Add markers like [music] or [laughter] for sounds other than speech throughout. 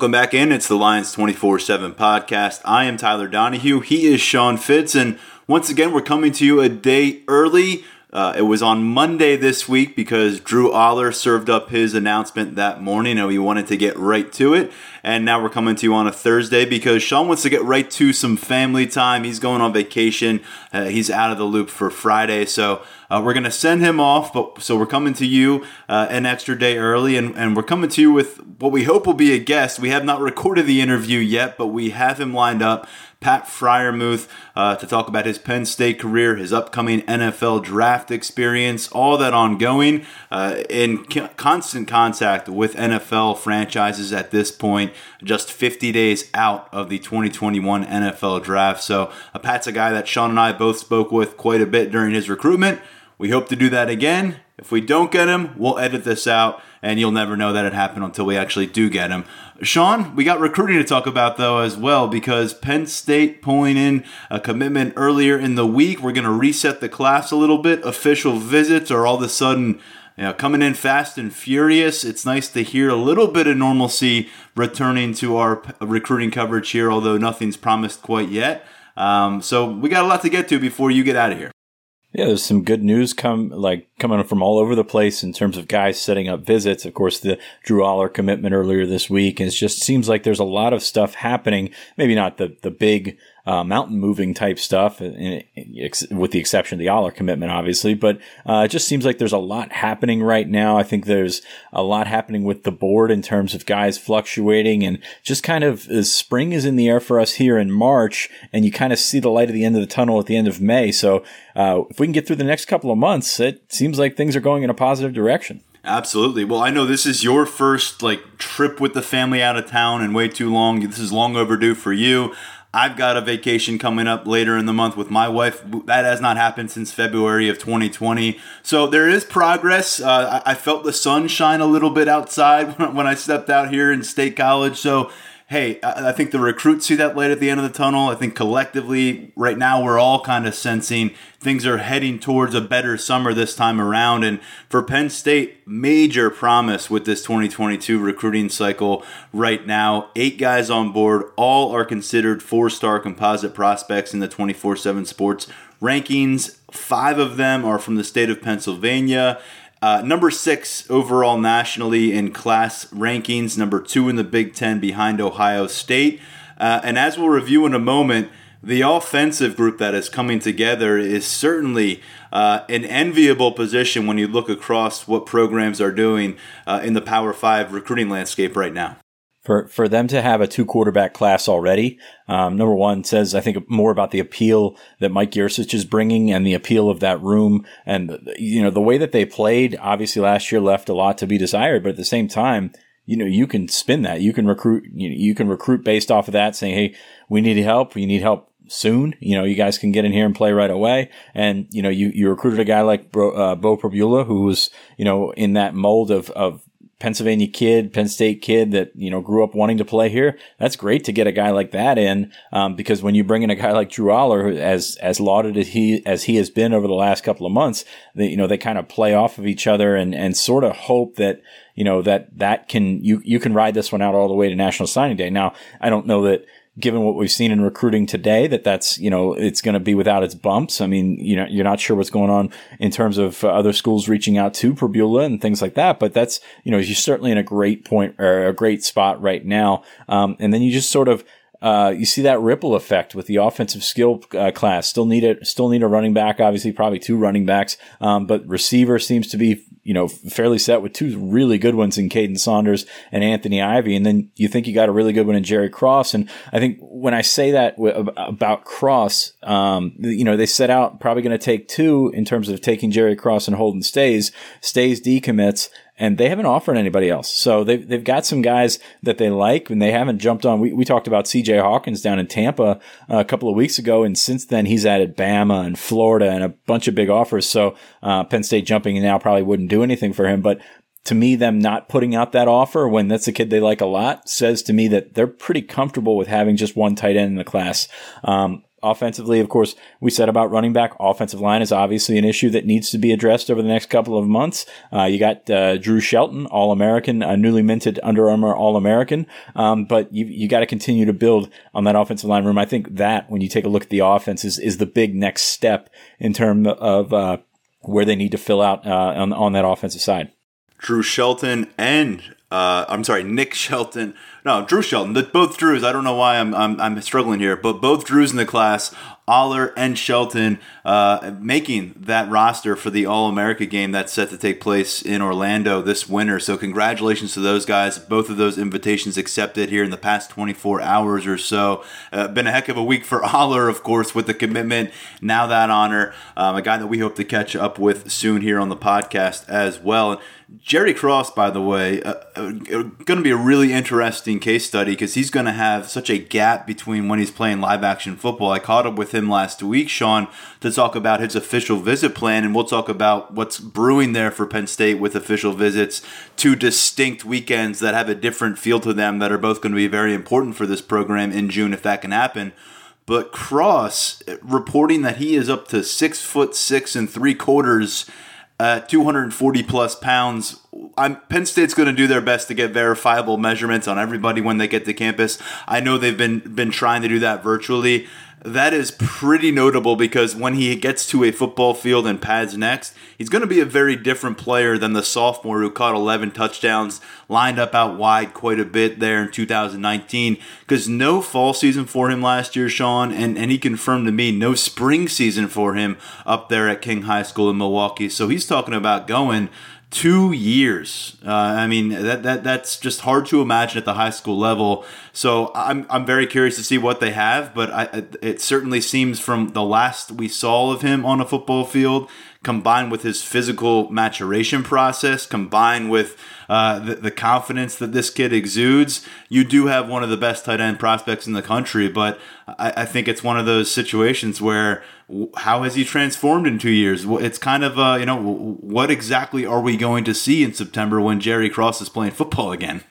Welcome back in. It's the Lions 24 7 podcast. I am Tyler Donohue. He is Sean Fitz. And once again, we're coming to you a day early. Uh, it was on Monday this week because Drew Allar served up his announcement that morning and we wanted to get right to it. And now we're coming to you on a Thursday because Sean wants to get right to some family time. He's going on vacation. Uh, he's out of the loop for Friday. So uh, we're going to send him off. But So we're coming to you uh, an extra day early and, and we're coming to you with what we hope will be a guest. We have not recorded the interview yet, but we have him lined up. Pat Freiermuth uh, to talk about his Penn State career, his upcoming NFL draft experience, all that ongoing, uh, in constant contact with NFL franchises at this point, just 50 days out of the 2021 NFL draft. So, uh, Pat's a guy that Sean and I both spoke with quite a bit during his recruitment. We hope to do that again. If we don't get him, we'll edit this out and you'll never know that it happened until we actually do get him. Sean, we got recruiting to talk about though as well because Penn State pulling in a commitment earlier in the week. We're going to reset the class a little bit. Official visits are all of a sudden you know, coming in fast and furious. It's nice to hear a little bit of normalcy returning to our recruiting coverage here, although nothing's promised quite yet. Um, so we got a lot to get to before you get out of here. Yeah, there's some good news come like coming from all over the place in terms of guys setting up visits. Of course, the Drew Allar commitment earlier this week, it just seems like there's a lot of stuff happening. Maybe not the the big uh, mountain moving type stuff, with the exception of the Allar commitment, obviously. But uh, it just seems like there's a lot happening right now. I think there's a lot happening with the board in terms of guys fluctuating, and just kind of as spring is in the air for us here in March, and you kind of see the light at the end of the tunnel at the end of May. So uh, if we can get through the next couple of months, it seems like things are going in a positive direction. Absolutely. Well, I know this is your first like trip with the family out of town and way too long. This is long overdue for you. I've got a vacation coming up later in the month with my wife. That has not happened since February of 2020. So there is progress. Uh, I, felt the sun shine a little bit outside [laughs] when I stepped out here in State College. So hey, I think the recruits see that light at the end of the tunnel. I think collectively, right now, we're all kind of sensing things are heading towards a better summer this time around. And for Penn State, major promise with this 2022 recruiting cycle right now. Eight guys on board, all are considered four star composite prospects in the 24 7 sports rankings. Five of them are from the state of Pennsylvania. Uh, number six overall nationally in class rankings, number two in the Big Ten behind Ohio State. Uh, and as we'll review in a moment, the offensive group that is coming together is certainly uh, an enviable position when you look across what programs are doing uh, in the Power Five recruiting landscape right now for for them to have a two quarterback class already. Um, number one says I think more about the appeal that Mike Yurcich is bringing and the appeal of that room, and you know the way that they played. Obviously, last year left a lot to be desired, but at the same time. You know, you can spin that. You can recruit. You, know, you can recruit based off of that, saying, "Hey, we need help. We need help soon. You know, you guys can get in here and play right away. And, you know, you, you recruited a guy like Bo, uh, Beau Pribula, who was, you know, in that mold of, of Pennsylvania kid, Penn State kid that you know grew up wanting to play here. That's great to get a guy like that in um, because when you bring in a guy like Drew Allar, as as lauded as he as he has been over the last couple of months, that you know they kind of play off of each other and and sort of hope that you know that that can you you can ride this one out all the way to National Signing Day. Now I don't know that given what we've seen in recruiting today, that that's, you know, it's going to be without its bumps. I mean, you know, you're not sure what's going on in terms of uh, other schools reaching out to Pribula and things like that. But that's, you know, you're certainly in a great point or a great spot right now. Um, and then you just sort of, uh, you see that ripple effect with the offensive skill uh, class. Still need it. Still need a running back. Obviously, probably two running backs. Um, but receiver seems to be you know fairly set with two really good ones in Kaden Saunders and Anthony Ivy, and then you think you got a really good one in Jerry Cross. And I think when I say that about Cross, um, you know they set out probably going to take two in terms of taking Jerry Cross and Holden Stays. Staes decommits and they haven't offered anybody else. So they've, they've got some guys that they like and they haven't jumped on. We, we talked about CJ Hawkins down in Tampa uh, a couple of weeks ago. And since then he's added Bama and Florida and a bunch of big offers. So, uh, Penn State jumping now probably wouldn't do anything for him, but to me, them not putting out that offer when that's a kid they like a lot says to me that they're pretty comfortable with having just one tight end in the class. Um, Offensively, of course, we said about running back. Offensive line is obviously an issue that needs to be addressed over the next couple of months. Uh, you got uh, Drew Shelton, All American, a newly minted Under Armour All American, um, but you you got to continue to build on that offensive line room. I think that when you take a look at the offense is is the big next step in terms of uh, where they need to fill out uh, on on that offensive side. Drew Shelton and uh, I'm sorry, Nick Shelton. No, Drew Shelton. The, both Drews. I don't know why I'm, I'm, I'm struggling here, but both Drews in the class, Allar and Shelton, uh, making that roster for the All America game that's set to take place in Orlando this winter. So congratulations to those guys. Both of those invitations accepted here in the past 24 hours or so. Uh, been a heck of a week for [laughs] Allar, of course, with the commitment. Now that honor, um, a guy that we hope to catch up with soon here on the podcast as well. Jerry Cross, by the way, uh, uh, going to be a really interesting case study because he's going to have such a gap between when he's playing live action football. I caught up with him last week, Sean, to talk about his official visit plan, and we'll talk about what's brewing there for Penn State with official visits. Two distinct weekends that have a different feel to them that are both going to be very important for this program in June if that can happen. But Cross reporting that he is up to six foot six and three quarters uh, 240 plus pounds. I'm, Penn State's going to do their best to get verifiable measurements on everybody when they get to campus. I know they've been been trying to do that virtually that is pretty notable because when he gets to a football field and pads next, he's going to be a very different player than the sophomore who caught 11 touchdowns, lined up out wide quite a bit there in 2019. Because no fall season for him last year, Sean, and, and he confirmed to me no spring season for him up there at King High School in Milwaukee. So he's talking about going two years. Uh, I mean, that, that that's just hard to imagine at the high school level. So I'm, I'm very curious to see what they have, but I, it certainly seems from the last we saw of him on a football field combined with his physical maturation process, combined with uh, the, the, confidence that this kid exudes, you do have one of the best tight end prospects in the country. But I, I think it's one of those situations where how has he transformed in two years? It's kind of, uh, you know, what exactly are we going to see in September when Jerry Cross is playing football again?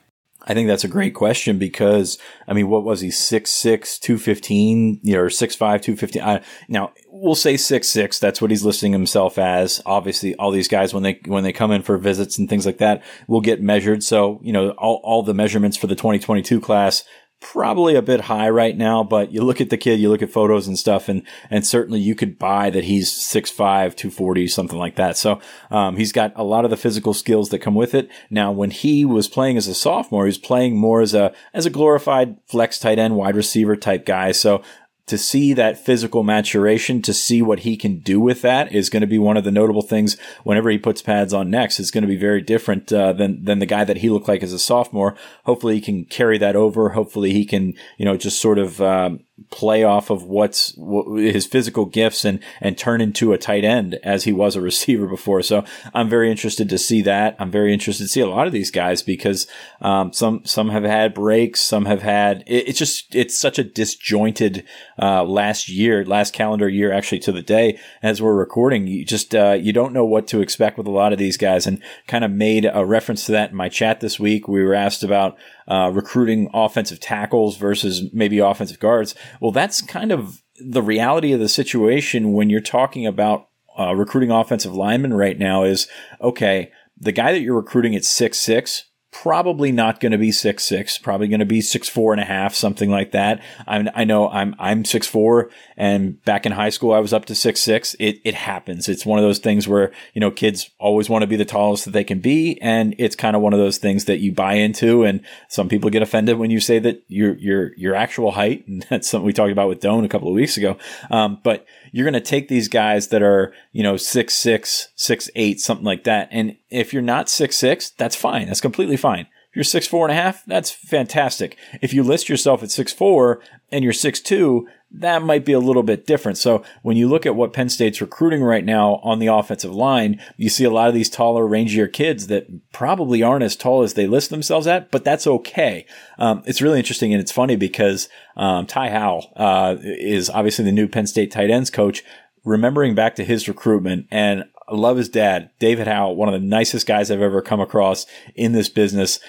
I think that's a great question because I mean, what was he six six two fifteen or six five two fifteen? I, now we'll say six six. That's what he's listing himself as. Obviously, all these guys when they when they come in for visits and things like that will get measured. So you know, all all the measurements for the twenty twenty two class probably a bit high right now, but you look at the kid, you look at photos and stuff, and and certainly you could buy that he's 6'5", 240, something like that. So um, he's got a lot of the physical skills that come with it. Now, when he was playing as a sophomore, he was playing more as a as a glorified flex tight end, wide receiver type guy. So to see that physical maturation, to see what he can do with that is going to be one of the notable things whenever he puts pads on next. It's going to be very different uh, than than the guy that he looked like as a sophomore. Hopefully, he can carry that over. Hopefully, he can you know just sort of um, play off of what's his physical gifts and and turn into a tight end as he was a [laughs] receiver before. So I'm very interested to see that. I'm very interested to see a lot of these guys because um, some some have had breaks, some have had. It, it's just it's such a disjointed uh, last year, last calendar year, actually to the day as we're recording. You just uh, you don't know what to expect with a lot of these guys, and kind of made a reference to that in my chat this week. We were asked about uh, recruiting offensive tackles versus maybe offensive guards. Well, that's kind of the reality of the situation when you're talking about uh, recruiting offensive linemen right now is okay, the guy that you're recruiting at six six probably not going to be six six, probably going to be six four and a half, something like that. I, I know I'm I'm six four, and back in high school I was up to six six. It it happens. It's one of those things where you know kids always want to be the tallest that they can be, and it's kind of one of those things that you buy into. And some people get offended when you say that your your your actual height, and [laughs] that's something we talked about with Doan a couple of weeks ago. Um, but you're going to take these guys that are, you know, six, six, six, eight, something like that. And if you're not six, six, that's fine. That's completely fine. You're six four and a half. That's fantastic. If you list yourself at six four and you're six two, that might be a little bit different. So when you look at what Penn State's recruiting right now on the offensive line, you see a lot of these taller, rangier kids that probably aren't as tall as they list themselves at, but that's okay. Um, it's really interesting and it's funny because um, Ty Howle uh, is obviously the new Penn State tight ends coach. Remembering back to his recruitment, and I love his dad, David Howle, one of the nicest guys I've ever come across in this business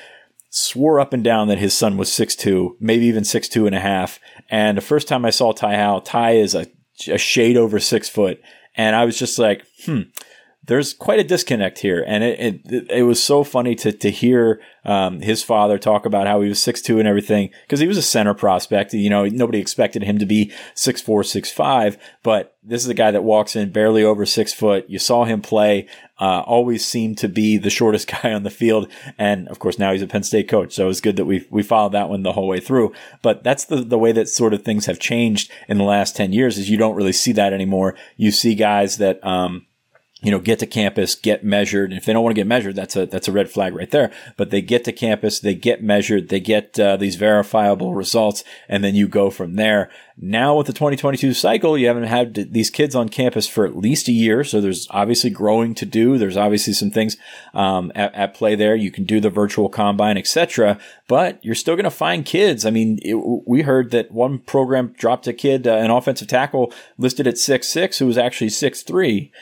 swore up and down that his son was six two, maybe even six two and a half. And the first time I saw Ty Howle, Ty is a, a shade over six foot. And I was just like, hmm, there's quite a disconnect here. And it, it, it was so funny to, to hear um, his father talk about how he was six two and everything because he was a center prospect. You know, nobody expected him to be six four, six five, but this is a guy that walks in barely over six foot. You saw him play, uh, always seemed to be the shortest [laughs] guy on the field. And of course, now he's a Penn State coach. So it's good that we, we followed that one the whole way through. But that's the, the way that sort of things have changed in the last 10 years is you don't really see that anymore. You see guys that, um, you know, get to campus, get measured. And if they don't want to get measured, that's a that's a red flag right there. But they get to campus, they get measured, they get uh, these verifiable results, and then you go from there. Now with the 2022 cycle, you haven't had these kids on campus for at least a year, so there's obviously growing to do. There's obviously some things um, at, at, play there. You can do the virtual combine, etc. But you're still going to find kids. I mean, it, we heard that one program dropped a kid, uh, an offensive tackle listed at six six, who was actually six three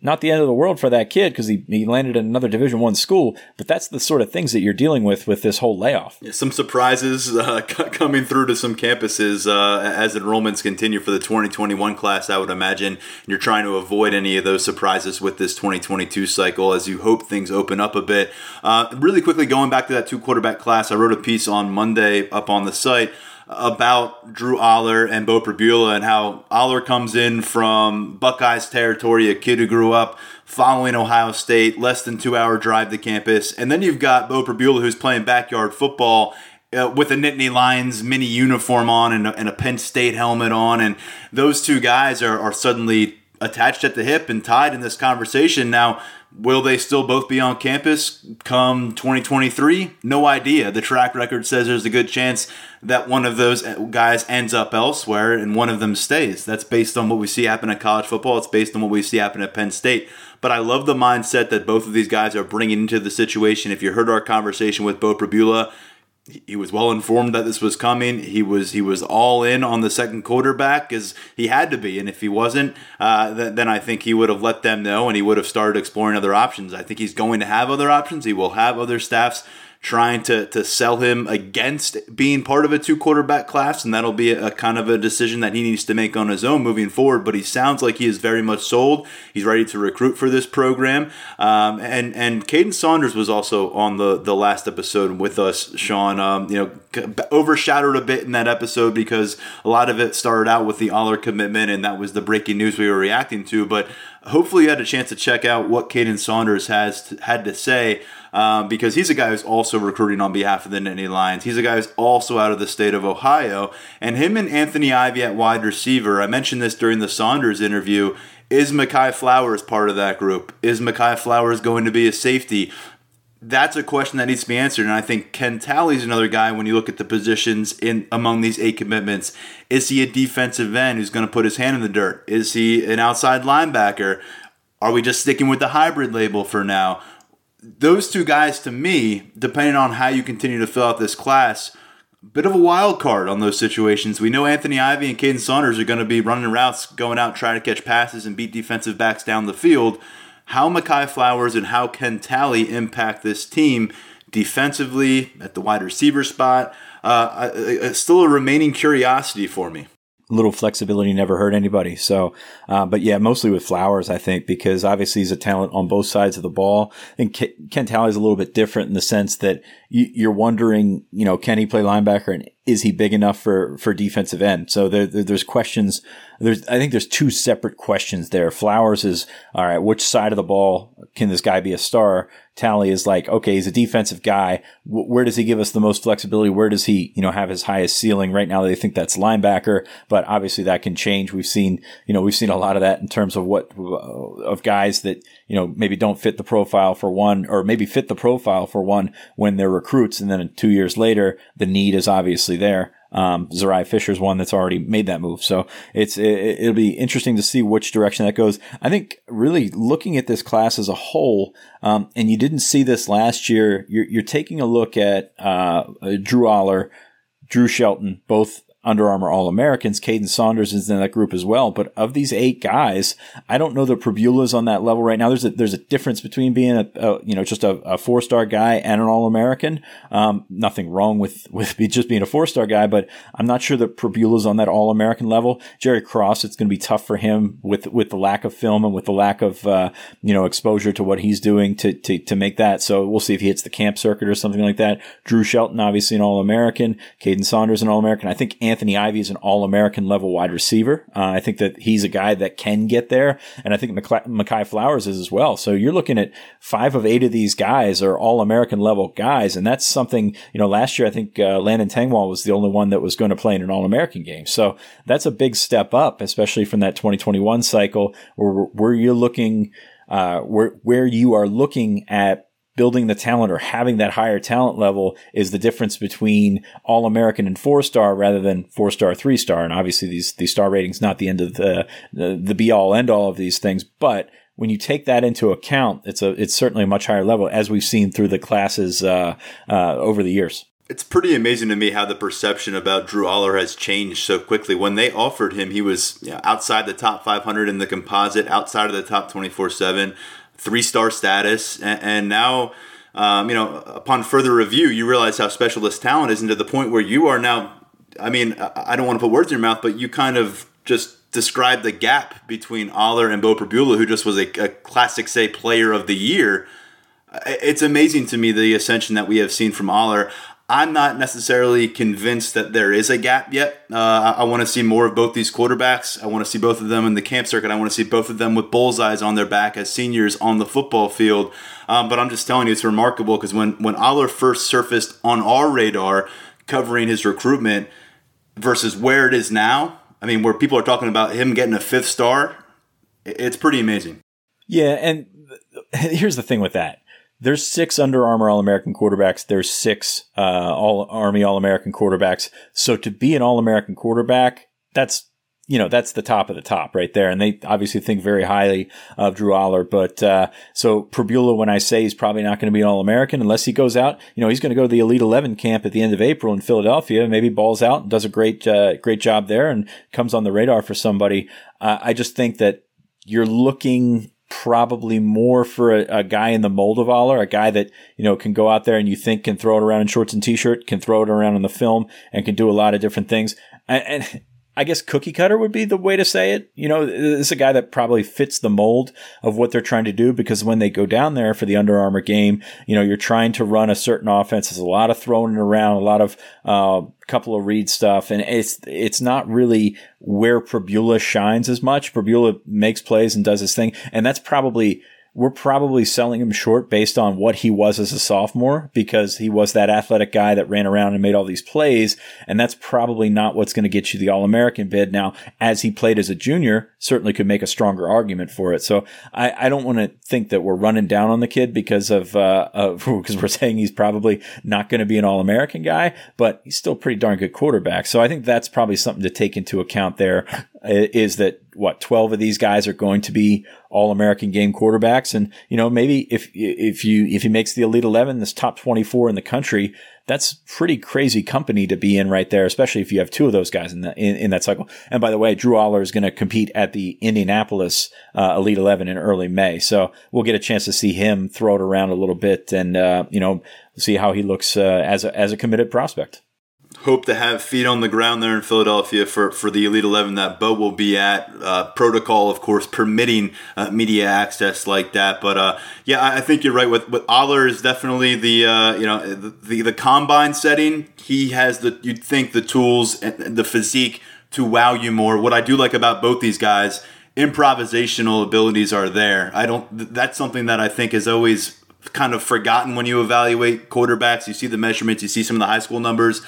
not the end of the world for that kid because he, he landed in another division one school but that's the sort of things that you're dealing with with this whole layoff. Yeah, some surprises uh, [laughs] coming through to some campuses uh, as enrollments continue for the 2021 class i would imagine you're trying to avoid any of those surprises with this 2022 cycle as you hope things open up a bit. Uh, really quickly going back to that two quarterback class i wrote a piece on monday up on the site about Drew Allar and Beau Pribula and how Allar comes in from Buckeyes territory, a kid who grew up following Ohio State, less than two hour drive to campus. And then you've got Beau Pribula who's playing backyard football uh, with a Nittany Lions mini uniform on and a, and a, Penn State helmet on. And those two guys are, are suddenly attached at the hip and tied in this conversation. Now, Will they still both be on campus come 2023? No idea. The track record says there's a good chance that one of those guys ends up elsewhere and one of them stays. That's based on what we see happen at college football. It's based on what we see happen at Penn State. But I love the mindset that both of these guys are bringing into the situation. If you heard our conversation with Beau Pribula, he was well informed that this was coming. He was he was all in on the second quarterback as he had to be, and if he wasn't, uh, th- then I think he would have let them know and he would have started exploring other options. I think he's going to have other options. He will have other staffs trying to, to sell him against being part of a two quarterback class, and that'll be a, a, kind of a decision that he needs to make on his own moving forward. But he sounds like he is very much sold. He's ready to recruit for this program. Um, and and Kaden Saunders was also on the the last episode with us, Sean. Um, you know, overshadowed a bit in that episode because a lot of it started out with the Allar commitment, and that was the breaking news we were reacting to. But hopefully, you had a chance to check out what Kaden Saunders has had to say um, because he's a guy who's also recruiting on behalf of the Nittany Lions. He's a guy who's also out of the state of Ohio. And him and Anthony Ivy at wide receiver, I mentioned this during the Saunders interview. Is Mehki Flowers part of that group? Is Mehki Flowers going to be a safety? That's a question that needs to be answered. And I think Ken Talley is another guy when you look at the positions in among these eight commitments. Is he a defensive end who's going to put his hand in the dirt? Is he an outside linebacker? Are we just sticking with the hybrid label for now? those two guys to me, depending on how you continue to fill out this class, bit of a wild card on those situations. We know Anthony Ivy and Kaden Saunders are going to be running routes, going out trying to catch passes and beat defensive backs down the field. How Mehki Flowers and how Ken Talley impact this team defensively at the wide receiver spot, uh, still a remaining curiosity for me little flexibility never hurt anybody. So, uh, but yeah, mostly with Flowers, I think, because obviously he's a talent on both sides of the ball. And Ken Talley is a little bit different in the sense that you, are wondering, you know, can he play linebacker and is he big enough for, for defensive end? So there, there, there's questions. There's, I think there's two separate questions there. Flowers is, all right, which side of the ball can this guy be a star? Talley is like, okay, he's a defensive guy. where does he give us the most flexibility? Where does he, you know, have his highest ceiling? Right now, they think that's linebacker, but obviously that can change. We've seen, you know, we've seen a lot of that in terms of what, uh, of guys that, you know, maybe don't fit the profile for one or maybe fit the profile for one when they're recruits. And then two years later, the need is obviously there. Um, Fisher's one that's already made that move. So it's, it, will be interesting to see which direction that goes. I think really looking at this class as a whole, um, and you didn't see this last year, you're, you're taking a look at, uh, Drew Allar, Drew Shelton, both under Armour All Americans. Kaden Saunders is in that group as well. But of these eight guys, I don't know that Pribula's on that level right now. There's a, there's a difference between being a, a you know just a, a four star guy and an All American. Um, nothing wrong with with just being a four star guy, but I'm not sure that Pribula's on that All American level. Jerry Cross, it's going to be tough for him with with the lack of film and with the lack of uh, you know exposure to what he's doing to, to to make that. So we'll see if he hits the camp circuit or something like that. Drew Shelton, obviously an All American. Kaden Saunders, an All American. I think Anthony Ivy is an all American level wide receiver. Uh, I think that he's a guy that can get there. And I think Mehki Flowers is as well. So you're looking at five of eight of these guys are all American level guys. And that's something, you know, last year I think uh, Landon Tengwall was the only one that was going to play in an all American game. So that's a big step up, especially from that 2021 cycle where, where you're looking, uh, where, where you are looking at building the talent or having that higher talent level is the difference between all American and four star rather than four star, three star. And obviously these, these star ratings, not the end of the, the, be all end all of these things, but when you take that into account, it's a, it's certainly a much higher level as we've seen through the classes, uh, uh, over the years. It's pretty amazing to me how the perception about Drew Allar has changed so quickly. When they offered him, he was you know, outside the top 500 in the composite, outside of the top 24 7 three star status, and, and now. Um, you know, upon further review, you realize how special this talent is, and to the point where you are now. I mean, I don't want to put words in your mouth, but you kind of just described the gap between Allar and Beau Pribula, who just was a, a classic, say, player of the year. It's amazing to me the ascension that we have seen from Allar. I'm not necessarily convinced that there is a gap yet. Uh, I, I want to see more of both these quarterbacks. I want to see both of them in the camp circuit. I want to see both of them with bullseyes on their back as seniors on the football field. Um, but I'm just telling you, it's remarkable because when when Allar first surfaced on our radar, covering his recruitment versus where it is now, I mean, where people are talking about him getting a fifth star, it's pretty amazing. Yeah, and [laughs] here's the thing with that there's six Under Armour All American quarterbacks. There's six uh, All Army All American quarterbacks. So to be an All American quarterback, that's you know that's the top of the top right there. And they obviously think very highly of Drew Allar. But uh, so Pribula, when I say he's probably not going to be an All American unless he goes out, you know, he's going to go to the Elite Eleven camp at the end of April in Philadelphia. Maybe balls out and does a great uh, great job there and comes on the radar for somebody. Uh, I just think that you're looking probably more for a, a, guy in the mold of Allar, a guy that, you know, can go out there and you think can throw it around in shorts and t-shirt, can throw it around in the film and can do a lot of different things. And, and I guess cookie cutter would be the way to say it. You know, this is a guy that probably fits the mold of what they're trying to do because when they go down there for the Under Armour game, you know, you're trying to run a certain offense. There's a lot of throwing around, a lot of, uh, couple of read stuff, and it's it's not really where Pribula shines as much. Pribula makes plays and does his thing, and that's probably we're probably selling him short based on what he was as a sophomore because he was that athletic guy that ran around and made all these plays. And that's probably not what's going to get you the All American bid. Now, as he played as a junior, certainly could make a stronger argument for it. So I, I don't want to think that we're running down on the kid because of, uh, because [laughs] we're saying he's probably not going to be an All American guy, but he's still pretty darn good quarterback. So I think that's probably something to take into account there is that what 12 of these guys are going to be all American game quarterbacks. And, you know, maybe if, if you, if he makes the elite 11, this top 24 in the country, that's pretty crazy company to be in right there, especially if you have two of those guys in that, in, in that cycle. And by the way, Drew Allar is going to compete at the Indianapolis uh, Elite 11 in early May. So we'll get a chance to see him throw it around a little bit and, uh, you know, see how he looks uh, as a, as a committed prospect hope to have feet on the ground there in Philadelphia for, for the Elite 11 that Beau will be at. Uh, protocol, of course, permitting uh, media access like that. But uh, yeah, I think you're right. With, with Allar is definitely the uh, you know the, the, the combine setting. He has the you'd think the tools and the physique to wow you more. What I do like about both these guys, improvisational abilities are there. I don't. That's something that I think is always kind of forgotten when you evaluate quarterbacks. You see the measurements, you see some of the high school numbers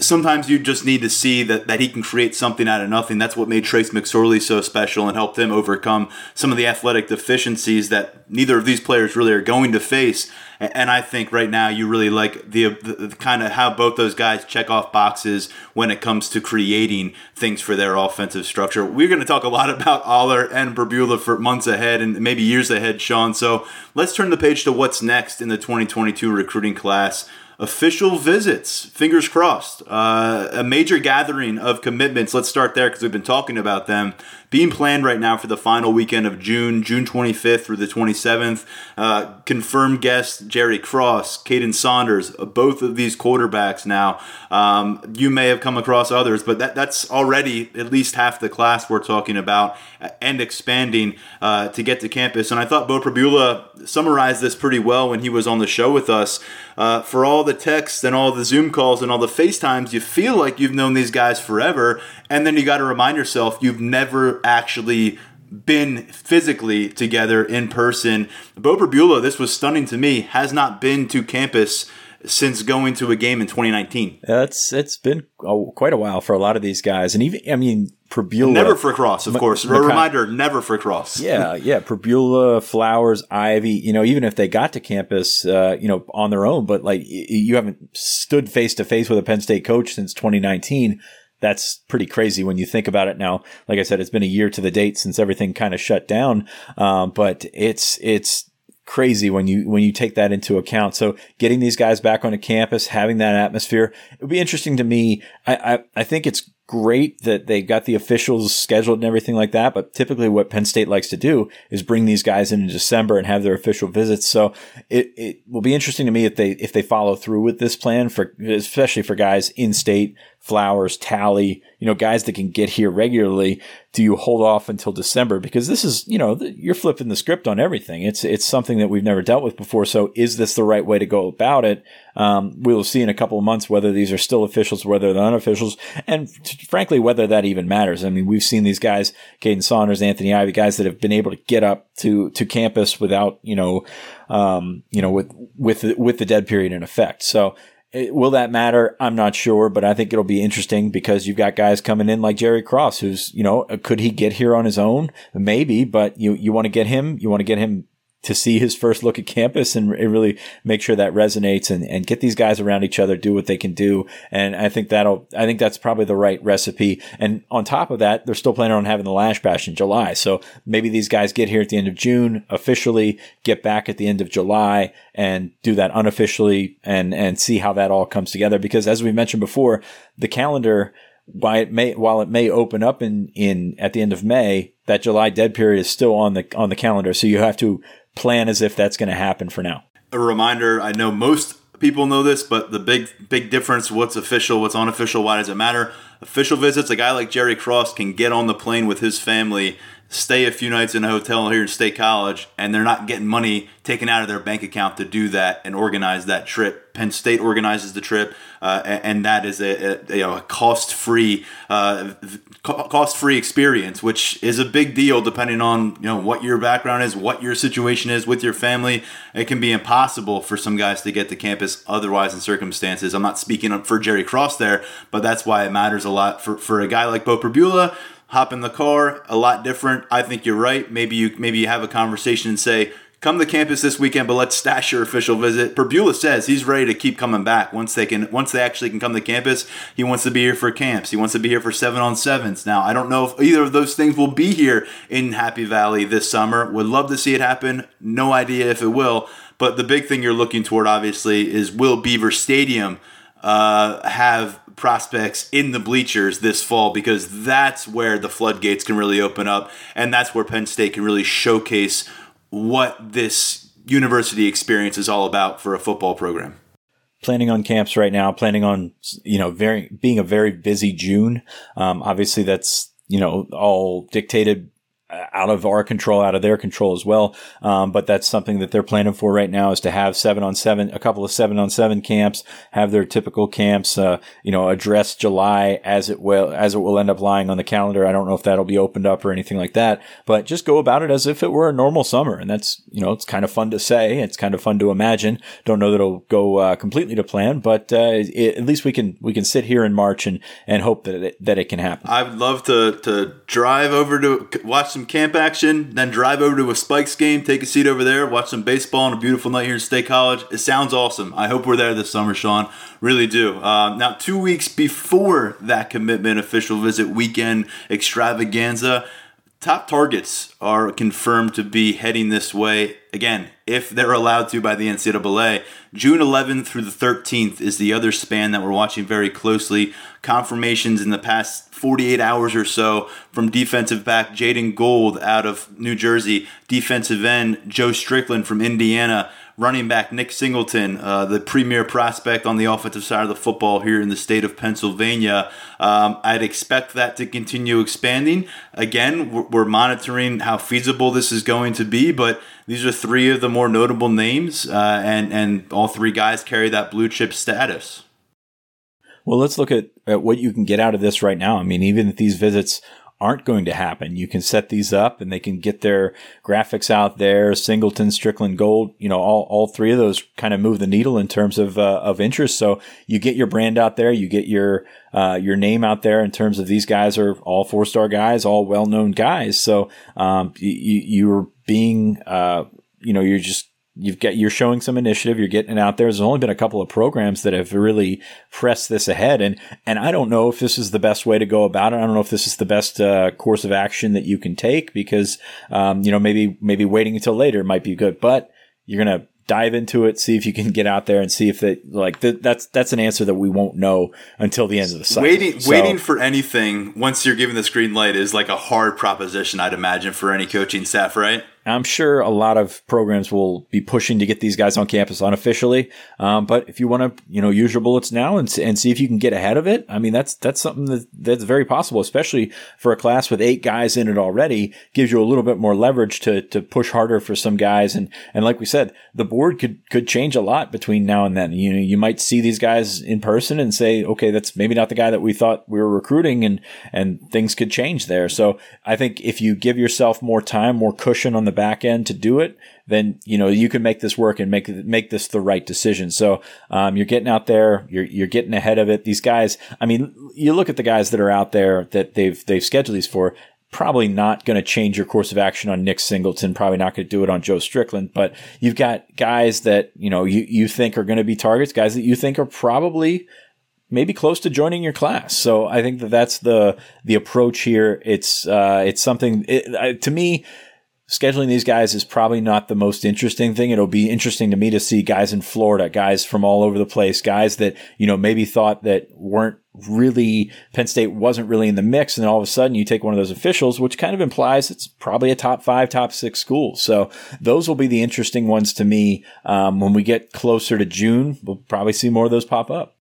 sometimes you just need to see that, that he can create something out of nothing. That's what made Trace McSorley so special and helped him overcome some of the athletic deficiencies that neither of these players really are going to face. And I think right now you really like the, the, the kind of how both those guys check off boxes when it comes to creating things for their offensive structure. We're going to talk a lot about Allar and Pribula for months ahead and maybe years ahead, Sean. So let's turn the page to what's next in the 2022 recruiting class official visits. Fingers crossed. Uh, a major gathering of commitments. Let's start there because we've been talking about them being planned right now for the final weekend of June, June 25th through the 27th. Uh, confirmed guests Jerry Cross, Kaden Saunders, uh, both of these quarterbacks now. Um, you may have come across others, but that, that's already at least half the class we're talking about uh, and expanding uh, to get to campus. And I thought Beau Pribula summarized this pretty well when he was on the show with us. Uh, for all the texts and all the Zoom calls and all the FaceTimes, you feel like you've known these guys forever. And then you got to remind yourself you've never actually been physically together in person. Beau Pribula, this was stunning to me, has not been to campus since going to a game in 2019. That's it's been oh, quite a while for a lot of these guys, and even I mean Pribula, never for cross, of M- course. A reminder, never for cross. Yeah, yeah. Pribula, Flowers, Ivy. You know, even if they got to campus, uh, you know, on their own, but like you haven't stood face to face with a Penn State coach since 2019 that's pretty crazy when you think about it now. Like I said, it's been a year to the date since everything kind of shut down. Um, but it's, it's, crazy when you when you take that into account. So getting these guys back onto campus, having that atmosphere, it would be interesting to me. I, I, I think it's great that they got the officials scheduled and everything like that. But typically what Penn State likes to do is bring these guys in in December and have their official visits. So it, it will be interesting to me if they, if they follow through with this plan for, especially for guys in state, Flowers, Talley, you know, guys that can get here regularly. Do you hold off until December? Because this is, you know, you're flipping the script on everything. It's, it's something that we've never dealt with before. So is this the right way to go about it? Um, we'll see in a couple of months whether these are still officials, whether they're unofficials, and t- frankly, whether that even matters. I mean, we've seen these guys, Kaden Saunders, Anthony Ivy, guys that have been able to get up to, to campus without, you know, um, you know, with, with, with the dead period in effect. So, Will that matter? I'm not sure, but I think it'll be interesting because you've got guys coming in like Jerry Cross, who's, you know, could he get here on his own? Maybe, but you, you want to get him, you want to get him to see his first look at campus and really make sure that resonates and, and get these guys around each other, do what they can do. And I think that'll, I think that's probably the right recipe. And on top of that, they're still planning on having the Lasch Bash in July. So maybe these guys get here at the end of June, officially get back at the end of July and do that unofficially and, and see how that all comes together. Because as we mentioned before, the calendar, while it may while it may open up in in at the end of May, that July dead period is still on the on the calendar. So you have to plan as if that's going to happen for now. A reminder I know most people know this, but the big big difference what's official, what's unofficial, why does it matter? Official visits, a guy like Jerry Cross can get on the plane with his family, stay a few nights in a hotel here in State College, and they're not getting money taken out of their bank account to do that and organize that trip. Penn State organizes the trip, uh, and that is a, a, you know, a cost free uh, cost free experience, which is a big deal depending on you know what your background is, what your situation is with your family. It can be impossible for some guys to get to campus otherwise in circumstances. I'm not speaking for Jerry Cross there, but that's why it matters a lot for, for a guy like Beau Pribula. Hop in the car, a lot different. I think you're right. Maybe you maybe you have a conversation and say, come to campus this weekend, but let's stash your official visit. Pribula says he's ready to keep coming back once they can. Once they actually can come to campus, he wants to be here for camps. He wants to be here for seven on sevens. Now, I don't know if either of those things will be here in Happy Valley this summer. Would love to see it happen. No idea if it will. But the big thing you're looking toward, obviously, is will Beaver Stadium uh, have prospects in the bleachers this fall because that's where the floodgates can really open up and that's where Penn State can really showcase what this university experience is all about for a football program. Planning on camps right now planning on you know very being a very busy june. Um, obviously that's you know all dictated out of our control, out of their control as well. Um, but that's something that they're planning for right now is to have seven on seven, a couple of seven on seven camps, have their typical camps, uh, you know, address July as it will, as it will end up lying on the calendar. I don't know if that'll be opened up or anything like that, but just go about it as if it were a normal summer. And that's, you know, it's kind of fun to say. It's kind of fun to imagine. Don't know that it'll go uh, completely to plan, but uh, it, at least we can, we can sit here in March and, and hope that it, that it can happen. I would love to, to drive over to watch some camp action, then drive over to a Spikes game, take a seat over there, watch some baseball on a beautiful night here in State College. It sounds awesome. I hope we're there this summer, Sean. Really do. Uh, now, two weeks before that commitment official visit weekend extravaganza, top targets are confirmed to be heading this way. Again, if they're allowed to by the NCAA. June 11th through the 13th is the other span that we're watching very closely. Confirmations in the past 48 hours or so from defensive back Jaden Gold out of New Jersey, defensive end Joe Strickland from Indiana, running back Nick Singleton, uh, the premier prospect on the offensive side of the football here in the state of Pennsylvania. Um, I'd expect that to continue expanding. Again, we're, monitoring how feasible this is going to be, but these are three of the more notable names, uh, and and all three guys carry that blue chip status. Well, let's look at, at what you can get out of this right now. I mean, even if these visits aren't going to happen. You can set these up and they can get their graphics out there. Singleton, Strickland, Gold, you know, all, all three of those kind of move the needle in terms of, uh, of interest. So you get your brand out there, you get your, uh, your name out there in terms of these guys are all four star guys, all well known guys. So, um, you, you're being, uh, you know, you're just you've got you're showing some initiative you're getting it out there there's only been a couple of programs that have really pressed this ahead and and i don't know if this is the best way to go about it i don't know if this is the best uh, course of action that you can take because um, you know maybe maybe waiting until later might be good but you're gonna dive into it, see if you can get out there and see if that like th- that's that's an answer that we won't know until the end of the cycle. Waiting so, waiting for anything once you're given this green light is like a hard proposition, I'd imagine for any coaching staff, right? I'm sure a lot of programs will be pushing to get these guys on campus unofficially. Um, but if you want to, you know, use your bullets now and, and see if you can get ahead of it, I mean, that's, that's something that, that's very possible, especially for a class with eight guys in it already gives you a little bit more leverage to, to push harder for some guys. And, and like we said, the board could, could change a lot between now and then. You know, you might see these guys in person and say, okay, that's maybe not the guy that we thought we were recruiting and, and things could change there. So I think if you give yourself more time, more cushion on the the back end to do it, then you know you can make this work and make make this the right decision. So um, you're getting out there, you're you're getting ahead of it. These guys, I mean, you look at the guys that are out there that they've they've scheduled these for. Probably not going to change your course of action on Nick Singleton. Probably not going to do it on Joe Strickland. But you've got guys that you know you you think are going to be targets, guys that you think are probably maybe close to joining your class. So I think that that's the the approach here. It's uh, it's something it, uh, to me scheduling these guys is probably not the most interesting thing. It'll be interesting to me to see guys in Florida, guys from all over the place, guys that, you know, maybe thought that weren't really, Penn State wasn't really in the mix. And then all of a sudden you take one of those officials, which kind of implies it's probably a top five, top six school. So those will be the interesting ones to me. Um, when we get closer to June, we'll probably see more of those pop up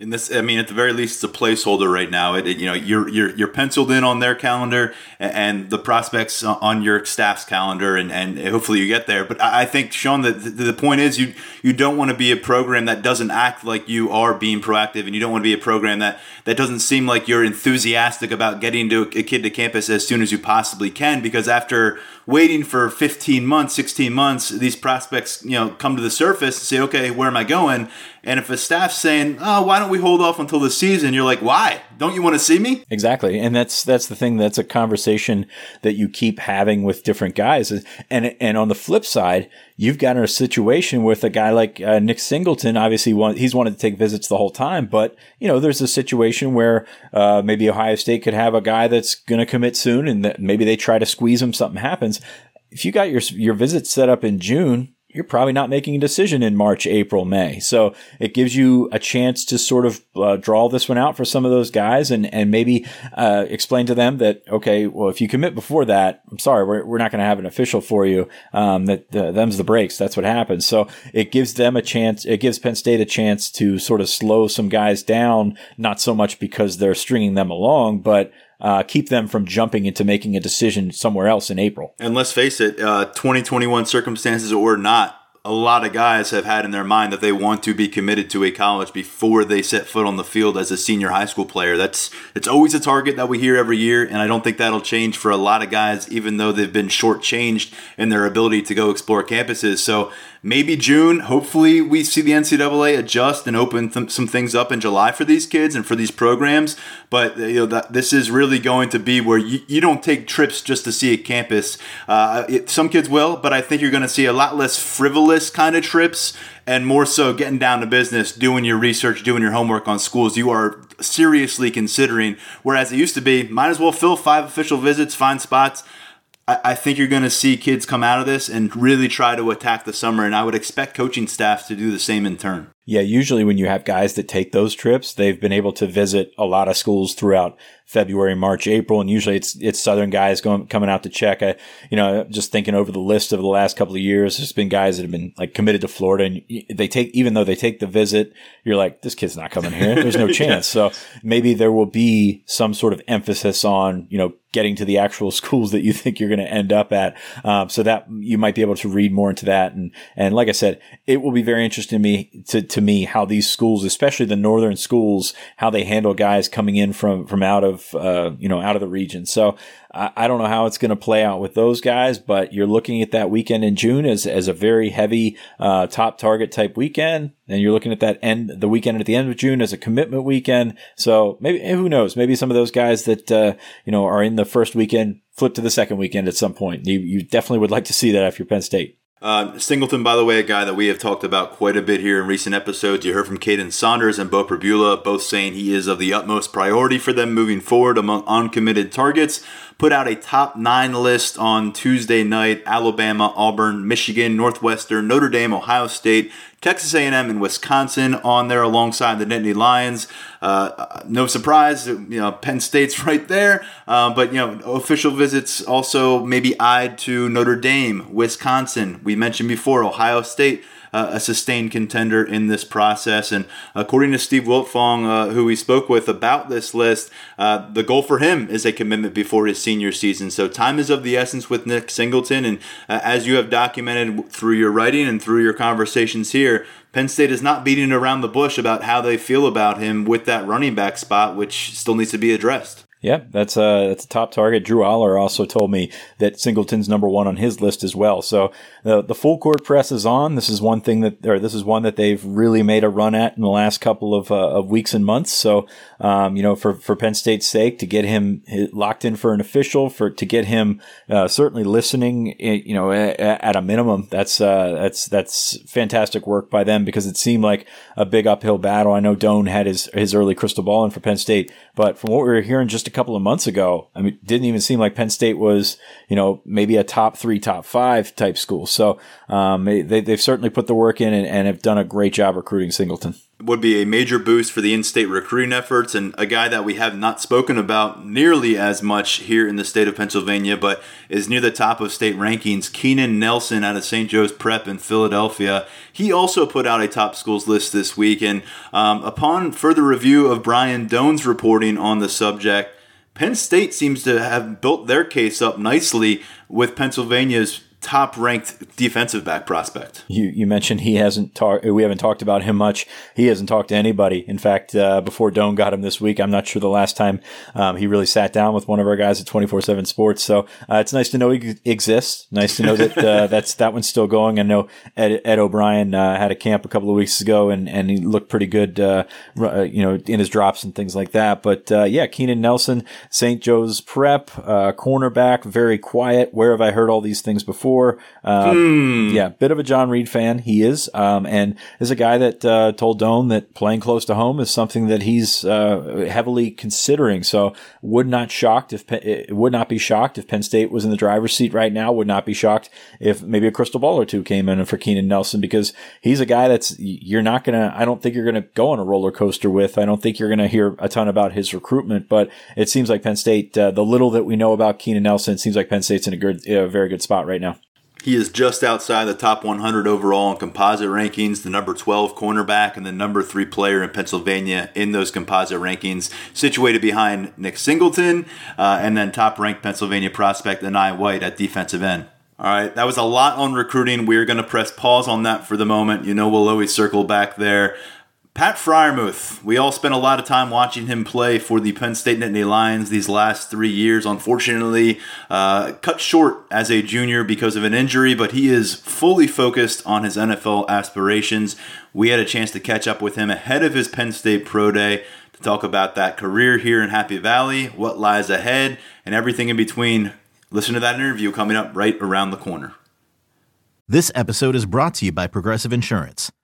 in this i mean at the very least it's a placeholder right now. It, it, you know you're, you're you're penciled in on their calendar and, and, the prospects on your staff's calendar and, and hopefully you get there. But i, I think sean that the, the, point is you you don't want to be a program that doesn't act like you are being proactive and you don't want to be a program that that doesn't seem like you're enthusiastic about getting to a kid to campus as soon as you possibly can because after waiting for 15 months 16 months these prospects you know come to the surface and say okay where am i going and if a staff's saying, "Oh, why don't we hold off until the season?" You're like, "Why? Don't you want to see me?" Exactly, and that's that's the thing. That's a conversation that you keep having with different guys. And and on the flip side, you've got a situation with a guy like uh, Nick Singleton. Obviously, he's wanted to take visits the whole time, but you know, there's a situation where uh, maybe Ohio State could have a guy that's going to commit soon, and that maybe they try to squeeze him. Something happens. If you got your your visit set up in June you're probably not making a decision in March, April, May. So it gives you a chance to sort of uh, draw this one out for some of those guys and, and maybe uh, explain to them that, okay, well, if you commit before that, I'm sorry, we're, we're not going to have an official for you. Um, that uh, them's the breaks. That's what happens. So it gives them a chance. It gives Penn State a chance to sort of slow some guys down, not so much because they're stringing them along, but uh, keep them from jumping into making a decision somewhere else in April. And let's face it, uh, 2021 circumstances or not, a lot of guys have had in their mind that they want to be committed to a college before they set foot on the field as a senior high school player. That's it's always a target that we hear every year, and I don't think that'll change for a lot of guys, even though they've been shortchanged in their ability to go explore campuses. So maybe June. Hopefully, we see the NCAA adjust and open th- some things up in July for these kids and for these programs. But you know that this is really going to be where you, you don't take trips just to see a campus. Uh, it, some kids will, but I think you're going to see a lot less frivolous kind of trips and more so getting down to business, doing your research, doing your homework on schools you are seriously considering. Whereas it used to be, might as well fill five official visits, find spots. I, think you're going to see kids come out of this and really try to attack the summer, and I would expect coaching staffs to do the same in turn. Yeah, usually when you have guys that take those trips, they've been able to visit a lot of schools throughout February, March, April, and usually it's it's Southern guys going coming out to check. I, you know, just thinking over the list of the last couple of years, there's been guys that have been like committed to Florida, and they take even though they take the visit, you're like, this kid's not coming here. There's no [laughs] chance. So maybe there will be some sort of emphasis on you know getting to the actual [laughs] schools that you think you're going to end up at. Um, so that you might be able to read more into that. And, and like I said, it will be very interesting to me, to, to me, how these schools, especially the northern schools, how they handle guys coming in from, from out of, uh, you know, out of the region. So I, I don't know how it's going to play out with those guys, but you're looking at that weekend in June as, as a very heavy, uh, top target type weekend. And you're looking at that end, the weekend at the end of June as a commitment weekend. So maybe, who knows? Maybe some of those guys that, uh, you know, are in the first weekend flip to the second weekend at some point. You, you definitely would like to see that if you're Penn State. Uh, Singleton, by the way, a guy that we have talked about quite a bit here in recent episodes. You heard from Kaden Saunders and Beau Pribula, both saying he is of the utmost priority for them moving forward among uncommitted targets put out a top nine list on Tuesday night. Alabama, Auburn, Michigan, Northwestern, Notre Dame, Ohio State, Texas A&M, and Wisconsin on there alongside the Nittany Lions. Uh, no surprise, you know Penn State's [laughs] right there. Uh, but you know official visits also maybe eyed to Notre Dame, Wisconsin. We mentioned before Ohio State uh, a sustained contender in this process. And according to Steve Wiltfong, uh, who we spoke with about this list, uh, the goal for him is a commitment before his senior season. So time is of the essence with Nick Singleton. And uh, as you have documented through your writing and through your conversations here, Penn State is not beating around the bush about how they feel about him with that running back spot, which still needs to be addressed. Yeah, that's a that's a top target. Drew Allar also told me that Singleton's number one on his list as well. So the the full court press is on. This is one thing that, or this is one that they've really made a run at in the last couple of uh, of weeks and months. So um, you know, for for Penn State's sake, to get him locked in for an official, for to get him uh, certainly listening, eh, you know, at, at a minimum, that's uh, that's that's fantastic work by them because it seemed like a big uphill battle. I know Dohn had his his early crystal ball in for Penn State, but from what we were hearing just a couple of months ago, I mean, didn't even seem like Penn State was, you know, maybe a top three, top five type school. So um, they, they've certainly put the work in and, and have done a great job recruiting Singleton would be a major boost for the in-state recruiting efforts and a guy that we have not spoken about nearly as much here in the state of Pennsylvania but is near the top of state rankings Keenan Nelson out of St. Joe's Prep in Philadelphia he also put out a top schools list this week and um, upon further review of Brian Dohn's reporting on the subject Penn State seems to have built their case up nicely with Pennsylvania's top ranked defensive back prospect. You you mentioned he hasn't talked. We haven't talked about him much. He hasn't talked to anybody. In fact, uh, before Dohn got him this week, I'm not sure the last time um, he really sat down with one of our guys at 24 Seven Sports. So uh, it's nice to know he exists. Nice to know that uh, [laughs] that's that one's still going. I know Ed, Ed O'Brien uh, had a camp a couple of weeks ago, and and he looked pretty good. Uh, uh, you know, in his drops and things like that. But yeah, Keenan Nelson, St. Joe's Prep, cornerback, very quiet. Where have I heard all these things before? Before. Um, mm. Yeah, bit of a John Reid fan. He is, um, and is a guy that uh, told Dohn that playing close to home is something that he's uh, heavily considering. So would not shocked if it would not be shocked if Penn State was in the driver's seat right now. Would not be shocked if maybe a crystal ball or two came in for Keenan Nelson because he's a guy that's you're not gonna. I don't think you're gonna go on a roller coaster with. I don't think you're gonna hear a ton about his recruitment, but it seems like Penn State. Uh, the little that we know about Keenan Nelson, it seems like Penn State's in a good, a very good spot right now. He is just outside the top 100 overall in composite rankings, the number 12 cornerback, and the number three player in Pennsylvania in those composite rankings, situated behind Nick Singleton, uh, and then top ranked Pennsylvania prospect Enai White at defensive end. All right, that was a lot on recruiting. We're going to press pause on that for the moment. You know, we'll always circle back there. Pat Freiermuth, we all spent a lot of time watching him play for the Penn State Nittany Lions these last three years. Unfortunately, uh, cut short as a junior because of an injury, but he is fully focused on his NFL aspirations. We had a chance to catch up with him ahead of his Penn State Pro Day to talk about that career here in Happy Valley, what lies ahead, and everything in between. Listen to that interview coming up right around the corner. This episode is brought to you by Progressive Insurance.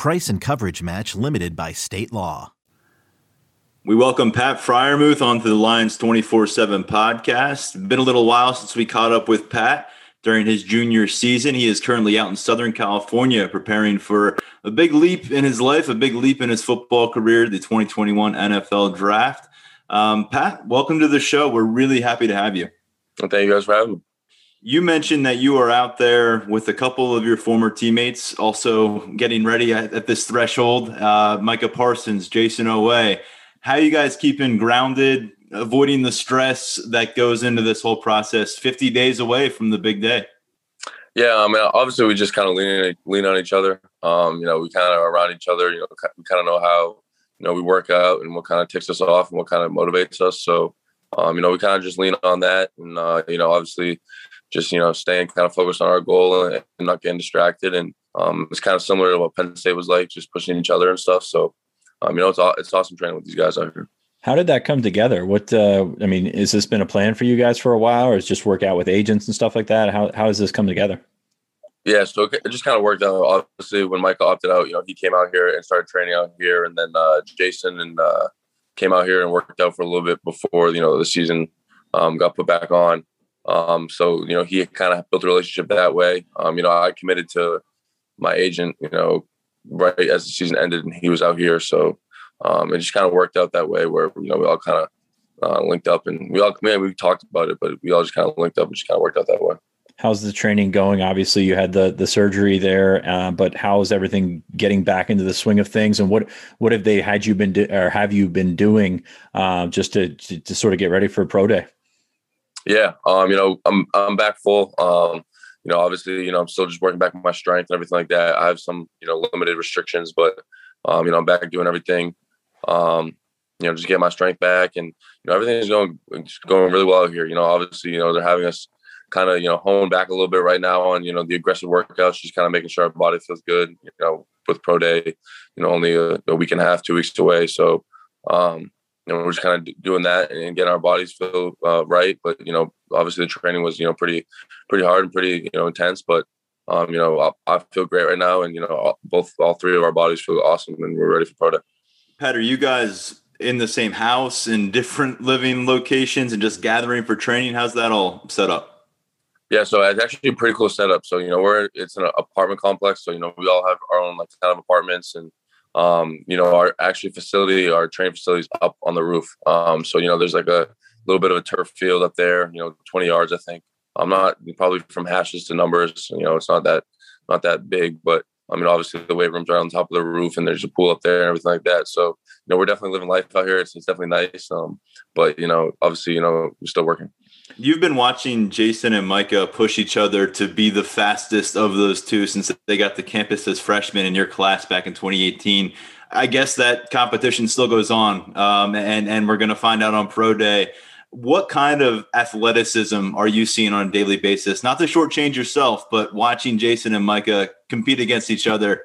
Price and coverage match limited by state law. We welcome Pat Freiermuth onto the Lions 24 7 podcast. Been a little while since we caught up with Pat during his junior season. He is currently out in Southern California preparing for a big leap in his life, a big leap in his football career, the 2021 NFL draft. Um, Pat, welcome to the show. We're really happy to have you. Well, thank you guys for having me. You mentioned that you are out there with a couple of your former teammates, also getting ready at, at this threshold. Uh, Micah Parsons, Jayson Oweh. How you guys keeping grounded, avoiding the stress that goes into this whole process? Fifty days away from the big day. Yeah, I mean, obviously we just kind of lean lean on each other. Um, you know, we kind of around each other. You know, we kind of know how you know we work out and what kind of ticks us off and what kind of motivates us. So, um, you know, we kind of just lean on that, and uh, you know, obviously, just you know, staying kind of focused on our goal and, not getting distracted. And um, it's kind of similar to what Penn State was like, just pushing each other and stuff. So, um, you know, it's it's awesome training with these guys out here. How did that come together? What uh, I mean, has this been a plan for you guys for a while, or is just work out with agents and stuff like that? How how has this come together? Yeah, so it just kind of worked out. Obviously, when Michael opted out, you know, he came out here and started training out here, and then uh, Jayson and uh, came out here and worked out for a little bit before you know the season um, got put back on. Um, so you know, he kind of built a relationship that way. Um, you know, I committed to my agent, you know, right as the season ended, and he was out here, so um, it just kind of worked out that way, where you know we all kind of uh, linked up, and we all, man, we talked about it, but we all just kind of linked up and just kind of worked out that way how's the training going? Obviously, you had the the surgery there, uh, but how's everything getting back into the swing of things? And what what have they had you been do, or have you been doing uh, just to, to, to sort of get ready for pro day? Yeah, um, you know, I'm I'm back full. Um, you know, obviously, you know, I'm still just working back my strength and everything like that. I have some, you know, limited restrictions, but um, you know, I'm back doing everything. Um, you know, just get my strength back, and you know, everything is going going really well here. You know, obviously, you know, they're having us kind of you know hone back a little bit right now on you know the aggressive workouts, just kind of making sure our body feels good. You know, with pro day, you know, only a, a week and a half, two weeks away, so um, you know we're just kind of doing that and getting our bodies feel uh, right. But you know, obviously the training was you know pretty pretty hard and pretty you know intense, but. Um, you know, I, I, feel great right now, and you know, both all three of our bodies feel awesome, and we're ready for pro day. Pat, are you guys in the same house in different living locations and just gathering for training? How's that all set up? Yeah, so it's actually a pretty cool setup. So you know, we're it's an apartment complex. So you know, we all have our own like kind of apartments, and um, you know, our actually facility, our training facility is up on the roof. Um, so you know, there's like a little bit of a turf field up there. You know, 20 yards, I think. I'm not probably from hashes to numbers. You know, it's not that not that big, but I mean, obviously the weight rooms are on top of the roof, and there's a pool up there and everything like that. So you know, we're definitely living life out here. It's, it's definitely nice. Um, but you know, obviously, you know, we're still working. You've been watching Jayson and Micah push each other to be the fastest of those two since they got the campus as freshmen in your class back in 2018. I guess that competition still goes on, um, and and we're going to find out on pro day. What kind of athleticism are you seeing on a daily basis? Not to shortchange yourself, but watching Jayson and Micah compete against each other.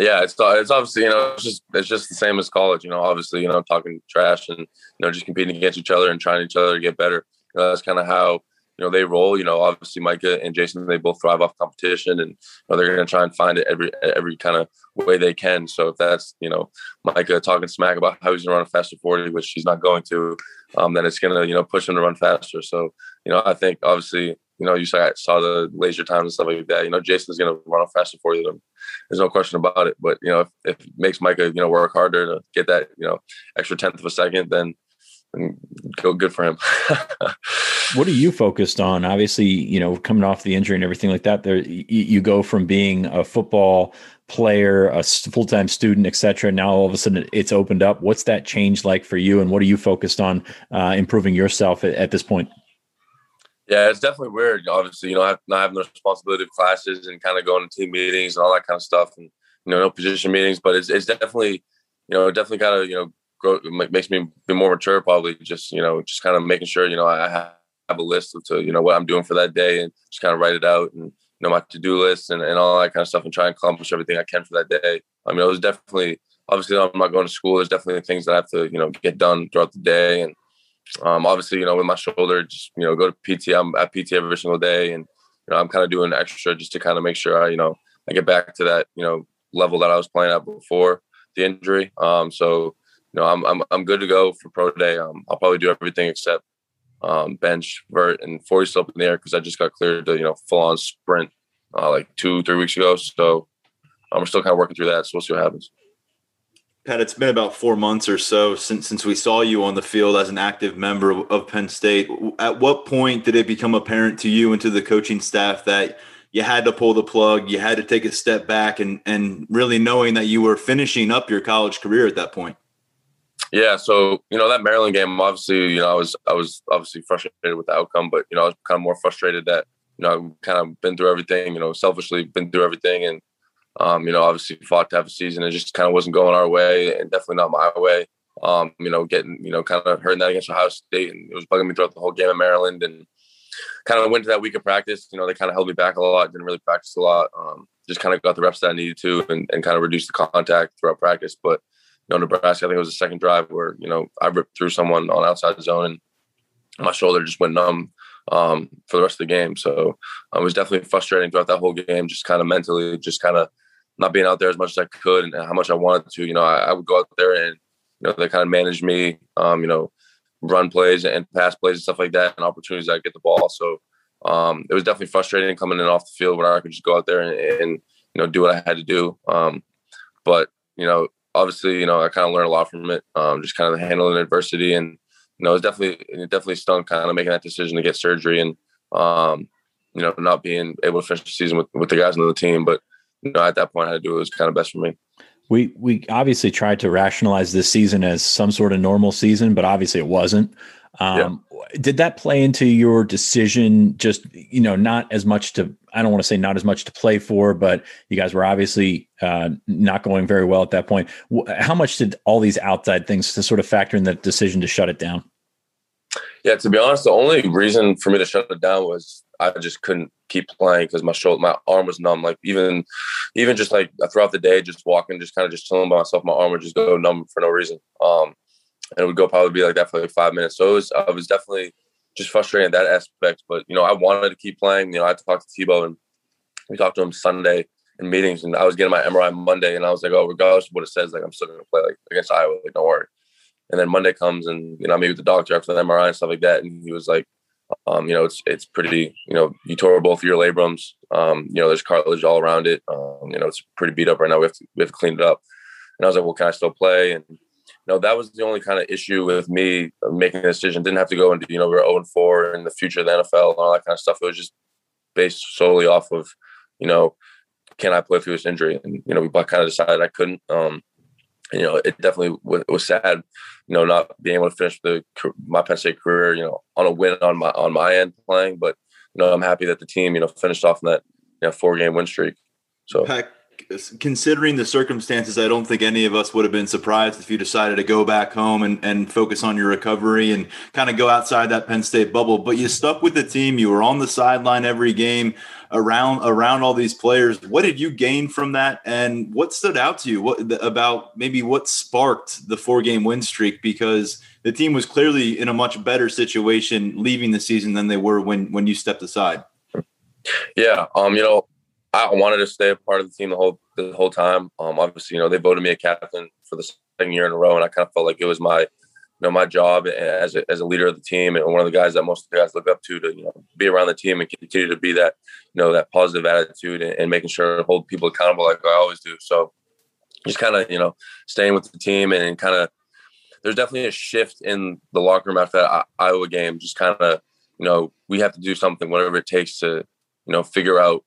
Yeah, it's it's obviously you know it's just it's just the same as college. You know, obviously you know talking trash and you know just competing against each other and trying each other to get better. You know, that's kind of how you know they roll. You know, obviously Micah and Jayson they both thrive off competition, and you know, they're going to try and find it every every kind of way they can. So if that's you know Micah talking smack about how he's going to run a faster forty, which he's not going to, um, then it's going to you know push him to run faster. So you know I think obviously you know you saw saw the laser times and stuff like that. You know Jayson's going to run faster for you. There's no question about it. But you know if, if it makes Micah you know work harder to get that you know extra tenth of a second, then go good for him. [laughs] what are you focused on? Obviously, you know, coming off the injury and everything like that, there you, you go from being a football player, a full time student, etc. Now all of a sudden it's opened up. What's that change like for you, and what are you focused on uh, improving yourself at, at, this point? Yeah, it's definitely weird. Obviously, you know, not having the responsibility of classes and kind of going to team meetings and all that kind of stuff, and you know, no position meetings. But it's it's definitely, you know, definitely kind of you know grow makes me be more mature probably just you know just kind of making sure you know i have a list of to you know what i'm doing for that day and just kind of write it out and you know my to-do list and, and all that kind of stuff and try and accomplish everything i can for that day i mean it was definitely obviously i'm not going to school there's definitely things that i have to you know get done throughout the day and um, obviously you know with my shoulder just you know go to pt i'm at pt every single day and you know i'm kind of doing extra just to kind of make sure i you know i get back to that you know level that i was playing at before the injury um, so you know, I'm I'm I'm good to go for pro day. Um, I'll probably do everything except um, bench, vert, and 40 slope in the air because I just got cleared to you know full on sprint uh, like two three weeks ago. So we're still kind of working through that. So we'll see what happens. Pat, it's been about four months or so since since we saw you on the field as an active member of, of Penn State. At what point did it become apparent to you and to the coaching staff that you had to pull the plug, you had to take a step back, and and really knowing that you were finishing up your college career at that point? Yeah, so you know that Maryland game, obviously, you know, I was I was obviously frustrated with the outcome, but you know, I was kind of more frustrated that you know I've kind of been through everything, you know, selfishly been through everything, and um, you know, obviously fought to have a season. It just kind of wasn't going our way, and definitely not my way. Um, you know, getting you know, kind of hurting that against Ohio State, and it was bugging me throughout the whole game at Maryland, and kind of went to that week of practice. You know, they kind of held me back a lot. Didn't really practice a lot. Um, just kind of got the reps that I needed to, and, and kind of reduced the contact throughout practice, but you know, Nebraska, I think it was the second drive where, you know, I ripped through someone on outside zone and my shoulder just went numb um, for the rest of the game. So uh, it was definitely frustrating throughout that whole game, just kind of mentally, just kind of not being out there as much as I could and how much I wanted to. You know, I, I would go out there and, you know, they kind of managed me, um, you know, run plays and pass plays and stuff like that and opportunities I get the ball. So um, it was definitely frustrating coming in off the field where I could just go out there and, and you know, do what I had to do. Um, but, you know, obviously, you know, I kind of learned a lot from it. Um, just kind of handling adversity, and you know, it's definitely it definitely stung kind of making that decision to get surgery and um, you know, not being able to finish the season with, with the guys on the team. But you know, at that point, I had to do it was kind of best for me. We we obviously tried to rationalize this season as some sort of normal season, but obviously it wasn't. Um, yeah. Did that play into your decision? Just you know, not as much to I don't want to say not as much to play for, but you guys were obviously uh, not going very well at that point. How much did all these outside things to sort of factor in the decision to shut it down? Yeah, to be honest, the only reason for me to shut it down was I just couldn't keep playing because my shoulder, my arm was numb. Like even, even just like throughout the day, just walking, just kind of just chilling by myself, my arm would just go numb for no reason. Um, and it would go probably be like that for like five minutes. So it was, I was definitely just frustrated that aspect. But you know, I wanted to keep playing. You know, I talked to talk to Tebow and we talked to him Sunday in meetings, and I was getting my MRI Monday, and I was like, oh, regardless of what it says, like I'm still gonna play like against Iowa. Like, don't worry. And then Monday comes, and you know, with the doctor after the MRI and stuff like that, and he was like, um, you know, it's it's pretty, you know, you tore both your labrums. Um, you know, there's cartilage all around it. Um, you know, it's pretty beat up right now. We have to we have to clean it up. And I was like, well, can I still play? And you know, that was the only kind of issue with me making the decision. Didn't have to go into, you know, we are 0 4 in the future of the NFL and all that kind of stuff. It was just based solely off of, you know, can I play through this injury? And, you know, we kind of decided I couldn't. Um, you know, it definitely was, sad, you know, not being able to finish the my Penn State career, you know, on a win on my on my end playing. But, you know, I'm happy that the team, you know, finished off in that, you know, four game win streak. So. Considering the circumstances, I don't think any of us would have been surprised if you decided to go back home and, and focus on your recovery and kind of go outside that Penn State bubble. But you stuck with the team. You were on the sideline every game around around all these players. What did you gain from that, and what stood out to you? What about maybe what sparked the four game win streak? Because the team was clearly in a much better situation leaving the season than they were when when you stepped aside. Yeah, um, you know, I wanted to stay a part of the team the whole the whole time. Um, obviously, you know, they voted me a captain for the second year in a row, and I kind of felt like it was my, you know, my job as a, as a leader of the team and one of the guys that most of the guys look up to to you know be around the team and continue to be that you know that positive attitude and, and making sure to hold people accountable like I always do. So just kind of you know staying with the team and kind of there's definitely a shift in the locker room after that Iowa game. Just kind of you know we have to do something whatever it takes to you know figure out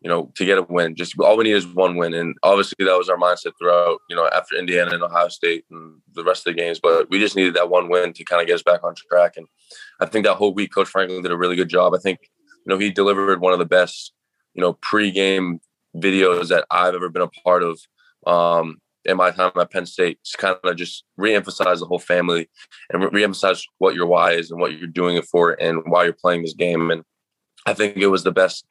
you know, to get a win. Just all we need is one win, and obviously that was our mindset throughout. You know, after Indiana and Ohio State and the rest of the games, but we just needed that one win to kind of get us back on track. And I think that whole week, Coach Franklin did a really good job. I think you know he delivered one of the best you know pre-game videos that I've ever been a part of. Um, in my time at Penn State, just kind of just reemphasize the whole family and reemphasize what your why is and what you're doing it for and why you're playing this game. And I think it was the best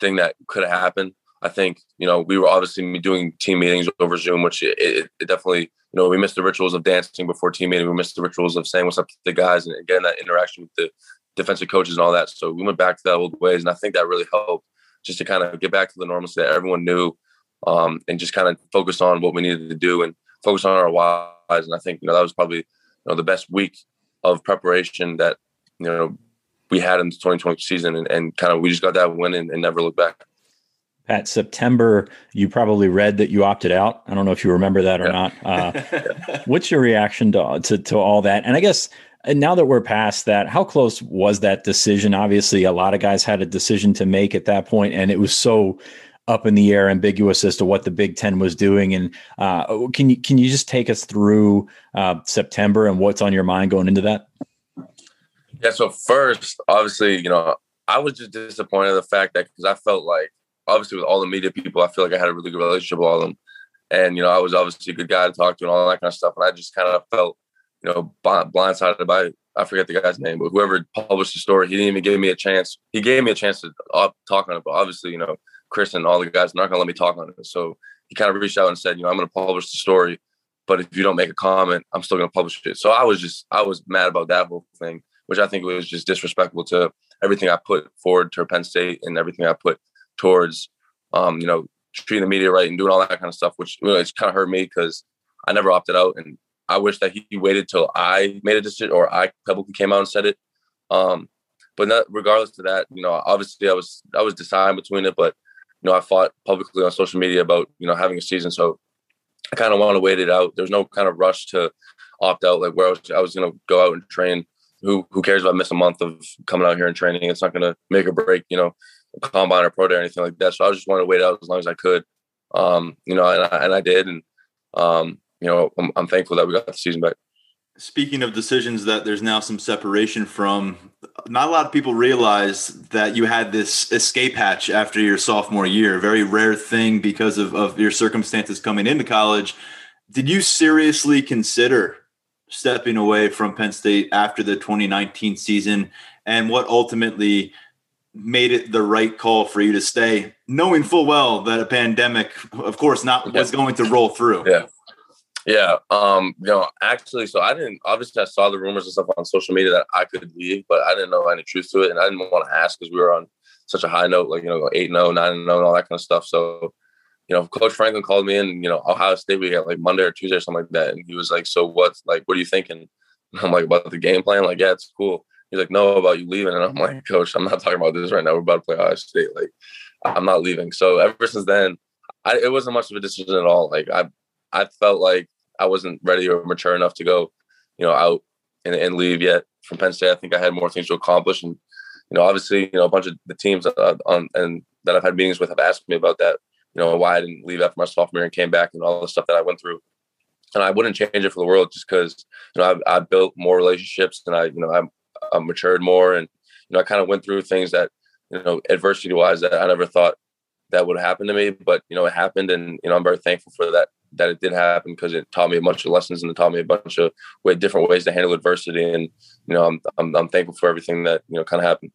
thing that could have happened. I think you know we were obviously doing team meetings over Zoom, which it, it, it, definitely you know we missed the rituals of dancing before team meeting. We missed the rituals of saying what's up to the guys and getting that interaction with the defensive coaches and all that. So we went back to that old ways, and I think that really helped just to kind of get back to the normalcy that everyone knew, um, and just kind of focus on what we needed to do and focus on our whys. And I think you know that was probably you know the best week of preparation that you know we had in the 2020 season, and, and kind of we just got that win and, and never looked back. Pat, September, you probably read that you opted out. I don't know if you remember that or yeah. not. Uh, [laughs] what's your reaction to, to, to all that? And I guess and now that we're past that, how close was that decision? Obviously, a lot of guys had a decision to make at that point, and it was so up in the air, ambiguous as to what the Big Ten was doing. And uh, can you can you just take us through uh, September and what's on your mind going into that? Yeah. So first, obviously, you know, I was just disappointed in the fact that because I felt like obviously with all the media people, I feel like I had a really good relationship with all of them, and you know, I was obviously a good guy to talk to and all that kind of stuff. And I just kind of felt, you know, blindsided by I forget the guy's name, but whoever published the story, he didn't even give me a chance. He gave me a chance to uh, talk on it, but obviously, you know, Chris and all the guys are not gonna let me talk on it. So he kind of reached out and said, you know, I'm gonna publish the story, but if you don't make a comment, I'm still gonna publish it. So I was just I was mad about that whole thing which I think was just disrespectful to everything I put forward to Penn State and everything I put towards, um, you know, treating the media right and doing all that kind of stuff, which you know, it's kind of hurt me because I never opted out. And I wish that he waited till I made a decision or I publicly came out and said it. Um, but not, regardless of that, you know, obviously I was I was deciding between it, but you know, I fought publicly on social media about you know having a season, so I kind of want to wait it out. There's no kind of rush to opt out, like where I was I was gonna go out and train who who cares if I miss a month of coming out here and training? It's not going to make or break, you know, combine or pro day or anything like that. So I just wanted to wait out as long as I could, um, you know, and I, and I did, and um, you know, I'm, I'm thankful that we got the season back. Speaking of decisions that there's now some separation from, not a lot of people realize that you had this escape hatch after your sophomore year. Very rare thing because of, of your circumstances coming into college. Did you seriously consider stepping away from Penn State after the 2019 season and what ultimately made it the right call for you to stay, knowing full well that a pandemic, of course, not was going to roll through. Yeah. Yeah. Um, you know, actually, so I didn't obviously I saw the rumors and stuff on social media that I could leave, but I didn't know any truth to it. And I didn't want to ask because we were on such a high note, like, you know, 8 0, 9 0, and all that kind of stuff. So you know, Coach Franklin called me in, you know, Ohio State we got like Monday or Tuesday or something like that. And he was like, So what's like, what are you thinking? And [laughs] I'm like, about the game plan? Like, yeah, it's cool. He's like, No, about you leaving. And I'm like, [laughs] Coach, I'm not talking about this right now. We're about to play Ohio State. Like, I'm not leaving. So ever since then, I, it wasn't much of a decision at all. Like I I felt like I wasn't ready or mature enough to go, you know, out and, and leave yet from Penn State. I think I had more things to accomplish. And, you know, obviously, you know, a bunch of the teams uh, on and that I've had meetings with have asked me about that you know, why I didn't leave after my sophomore and came back and all the stuff that I went through. And I wouldn't change it for the world just because, you know, I, I built more relationships and I, you know, I, I matured more and, you know, I kind of went through things that, you know, adversity wise that I never thought that would happen to me, but you know, it happened, and you know, I'm very thankful for that that it did happen because it taught me a bunch of lessons and it taught me a bunch of way different ways to handle adversity, and you know, I'm I'm, I'm thankful for everything that you know kind of happened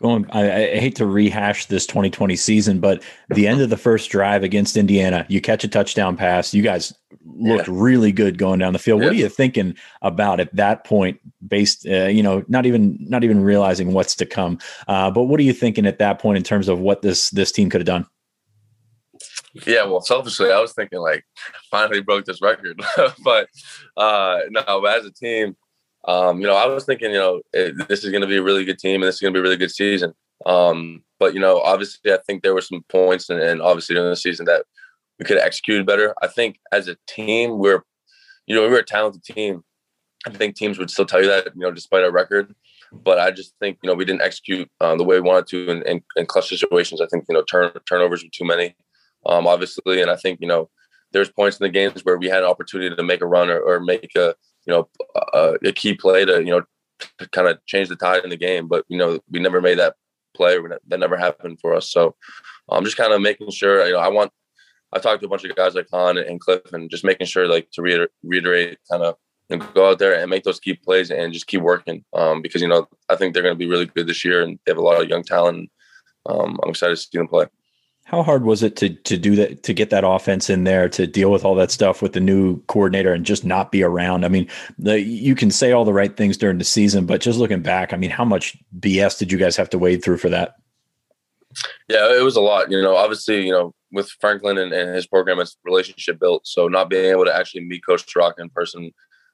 going I, I, hate to rehash this 2020 season but the end of the first drive against indiana you catch a touchdown pass. You guys looked yeah. really good going down the field. Yeah. what are you thinking about at that point based uh, you know not even not even realizing what's to come? Uh, but what are you thinking at that point in terms of what this this team could have done? Yeah well selfishly i was thinking like finally broke this record. [laughs] But uh no as a team um, you know, I was thinking, you know, it, this is going to be a really good team and this is going to be a really good season. Um, but you know, obviously, I think there were some points and, and obviously during the season that we could have executed better. I think as a team, we're, you know, we were a talented team. I think teams would still tell you that, you know, despite our record. But I just think, you know, we didn't execute um, the way we wanted to in, in, in, clutch situations. I think, you know, turn, turnovers were too many, um, obviously. And I think, you know, there's points in the games where we had an opportunity to make a run or, or make a, you know, a, a key play to, you know, to kind of change the tide in the game. But, you know, we never made that play. That never happened for us. So I'm just kind of making sure, you know, I want, I talked to a bunch of guys like Han and Cliff and just making sure like to reiterate, reiterate kind of go out there and make those key plays and just keep working. Um, because, you know, I think they're going to be really good this year and they have a lot of young talent. Um, I'm excited to see them play. How hard was it to to do that to get that offense in there to deal with all that stuff with the new coordinator and just not be around? I mean, the, you can say all the right things during the season, but just looking back, I mean, how much BS did you guys have to wade through for that? Yeah, it was a lot. You know, obviously, you know, with Franklin and, and his program, it's relationship built. So not being able to actually meet Coach Rock in person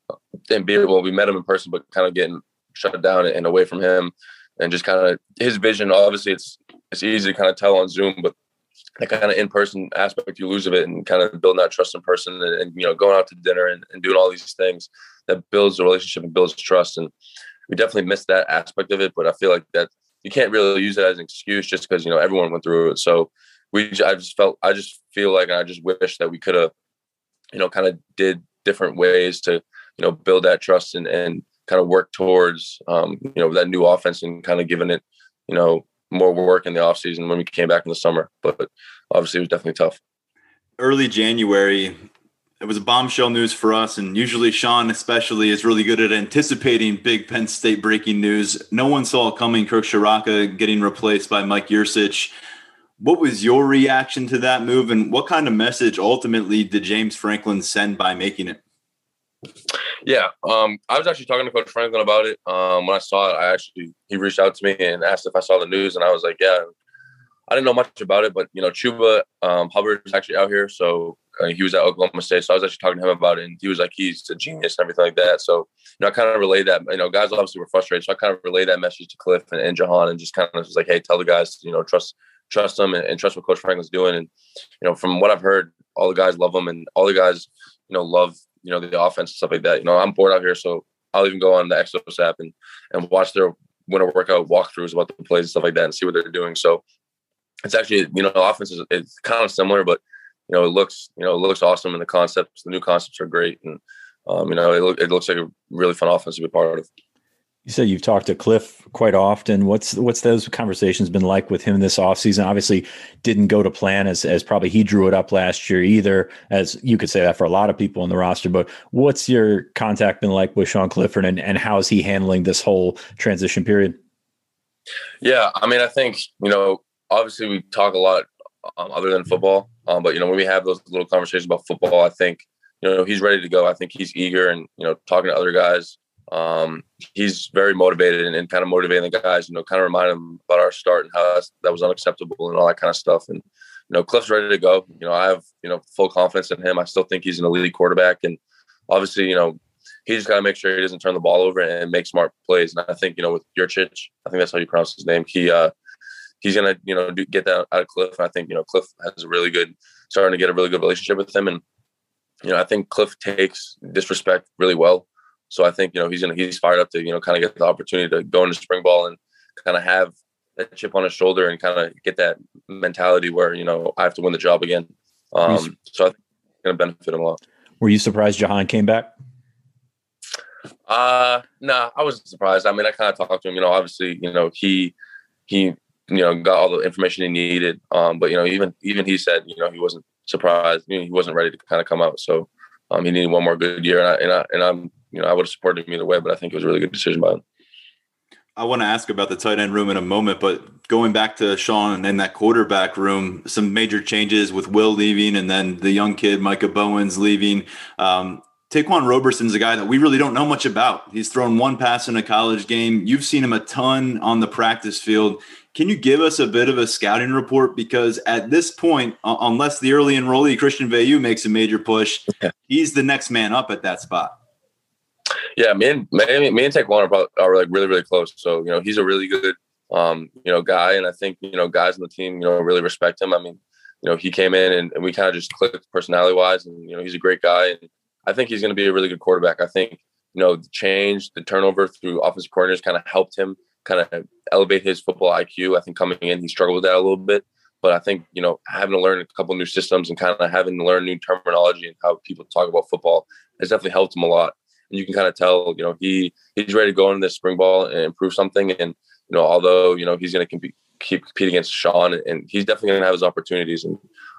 uh, and be well, we met him in person, but kind of getting shut down and away from him, and just kind of his vision. Obviously, it's it's easy to kind of tell on Zoom, but that kind of in-person aspect you lose of it and kind of building that trust in person and, and you know going out to dinner and, and, doing all these things that builds the relationship and builds trust. And we definitely missed that aspect of it but i feel like that you can't really use it as an excuse just because you know everyone went through it. So we i just felt i just feel like i just wish that we could have you know kind of did different ways to you know build that trust and and kind of work towards um you know that new offense and kind of giving it you know more work in the off season when we came back in the summer. But obviously, it was definitely tough. Early January, it was a bombshell news for us, and usually Sean, especially, is really good at anticipating big Penn State breaking news. No one saw coming Kirk Ciarrocca getting replaced by Mike Yurcich. What was your reaction to that move, and what kind of message ultimately did James Franklin send by making it? Yeah, um, I was actually talking to Coach Franklin about it. Um, when I saw it, I actually he reached out to me and asked if I saw the news, and I was like, "Yeah." I didn't know much about it, but you know, Chuba um, Hubbard is actually out here, so uh, he was at Oklahoma State. So I was actually talking to him about it, and he was like, he's a genius and everything like that. So you know, I kind of relayed that. You know, guys obviously were frustrated, so I kind of relayed that message to Cliff and, and Jahan, and just kind of was like, hey, tell the guys, you know, trust trust them and, and trust what Coach Franklin's doing. And you know, from what I've heard, all the guys love him, and all the guys, you know, love you know the offense and stuff like that. You know, I'm bored out here, so I'll even go on the Exos app and and watch their winter workout walkthroughs about the plays and stuff like that, and see what they're doing. So it's actually you know the offense is it's kind of similar, but you know it looks you know it looks awesome, and the concepts, the new concepts are great, and um, you know it, look, it looks like a really fun offense to be part of. You said you've talked to Cliff quite often. What's what's those conversations been like with him this offseason? Obviously, didn't go to plan as as probably he drew it up last year either, as you could say that for a lot of people in the roster. But what's your contact been like with Sean Clifford and, and how is he handling this whole transition period? Yeah, I mean, I think, you know, obviously we talk a lot um, other than football. Um, but you know, when we have those little conversations about football, I think, you know, he's ready to go. I think he's eager and, you know, talking to other guys um, he's very motivated and, and, kind of motivating the guys, you know, kind of remind them about our start and how that was unacceptable and all that kind of stuff. And, you know, Cliff's ready to go. You know, I have, you know, full confidence in him. I still think he's an elite quarterback. And obviously, you know, he just got to make sure he doesn't turn the ball over and make smart plays. And I think, you know, with Yurcich, I think that's how you pronounce his name. He, uh, he's going to, you know, do, get that out of Cliff. And I think, you know, Cliff has a really good, starting to get a really good relationship with him. And, you know, I think Cliff takes disrespect really well. So I think you know he's gonna he's fired up to you know kind of get the opportunity to go into spring ball and kind of have that chip on his shoulder and kind of get that mentality where you know I have to win the job again. Um, so I think it's gonna benefit him a lot. Were you surprised Jahan came back? Uh nah, I wasn't surprised. I mean, I kind of talked to him. You know, obviously, you know he he you know, got all the information he needed. Um, but you know, even even he said, you know, he wasn't surprised. You know, he wasn't ready to kind of come out. So um, he needed one more good year, and I, and, I, and I'm you know I would have supported him either way, but I think it was a really good decision by him. I want to ask about the tight end room in a moment, but going back to Sean and then that quarterback room, some major changes with Will leaving and then the young kid Micah Bowens leaving. Um, Ta'Quan Roberson's a guy that we really don't know much about. He's thrown one pass in a college game. You've seen him a ton on the practice field. Can you give us a bit of a scouting report? Because at this point, unless the early enrollee Christian Veilleux makes a major push, [laughs] he's the next man up at that spot. Yeah, me and me, me and Ta'Quan are, probably, are like really really close. So you know he's a really good um, you know guy, and I think you know guys on the team you know really respect him. I mean, you know he came in and, and we kind of just clicked personality wise, and you know he's a great guy, and I think he's going to be a really good quarterback. I think you know the change, the turnover through offensive coordinators kind of helped him kind of elevate his football IQ. I think coming in he struggled with that a little bit, but I think you know having to learn a couple new systems and kind of having to learn new terminology and how people talk about football has definitely helped him a lot and you can kind of tell, you know, he he's ready to go into this spring ball and improve something. And you know, although you know he's going to compete, keep compete against Sean, and he's definitely going to have his opportunities. And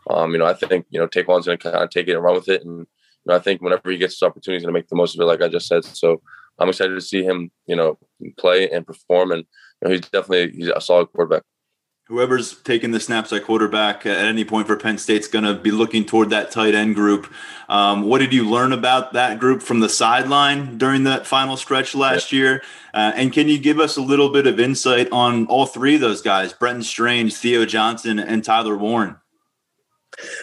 um, you know, I think you know Ta'Quan's going to kind of take it and run with it. And you know, I think whenever he gets his opportunity, he's going to make the most of it, like I just said. So I'm excited to see him, you know, play and perform. And you know, he's definitely he's a solid quarterback whoever's taking the snaps at quarterback at any point for Penn State's going to be looking toward that tight end group. Um, what did you learn about that group from the sideline during that final stretch last year? Uh, and can you give us a little bit of insight on all three of those guys, Brenton Strange, Theo Johnson, and Tyler Warren?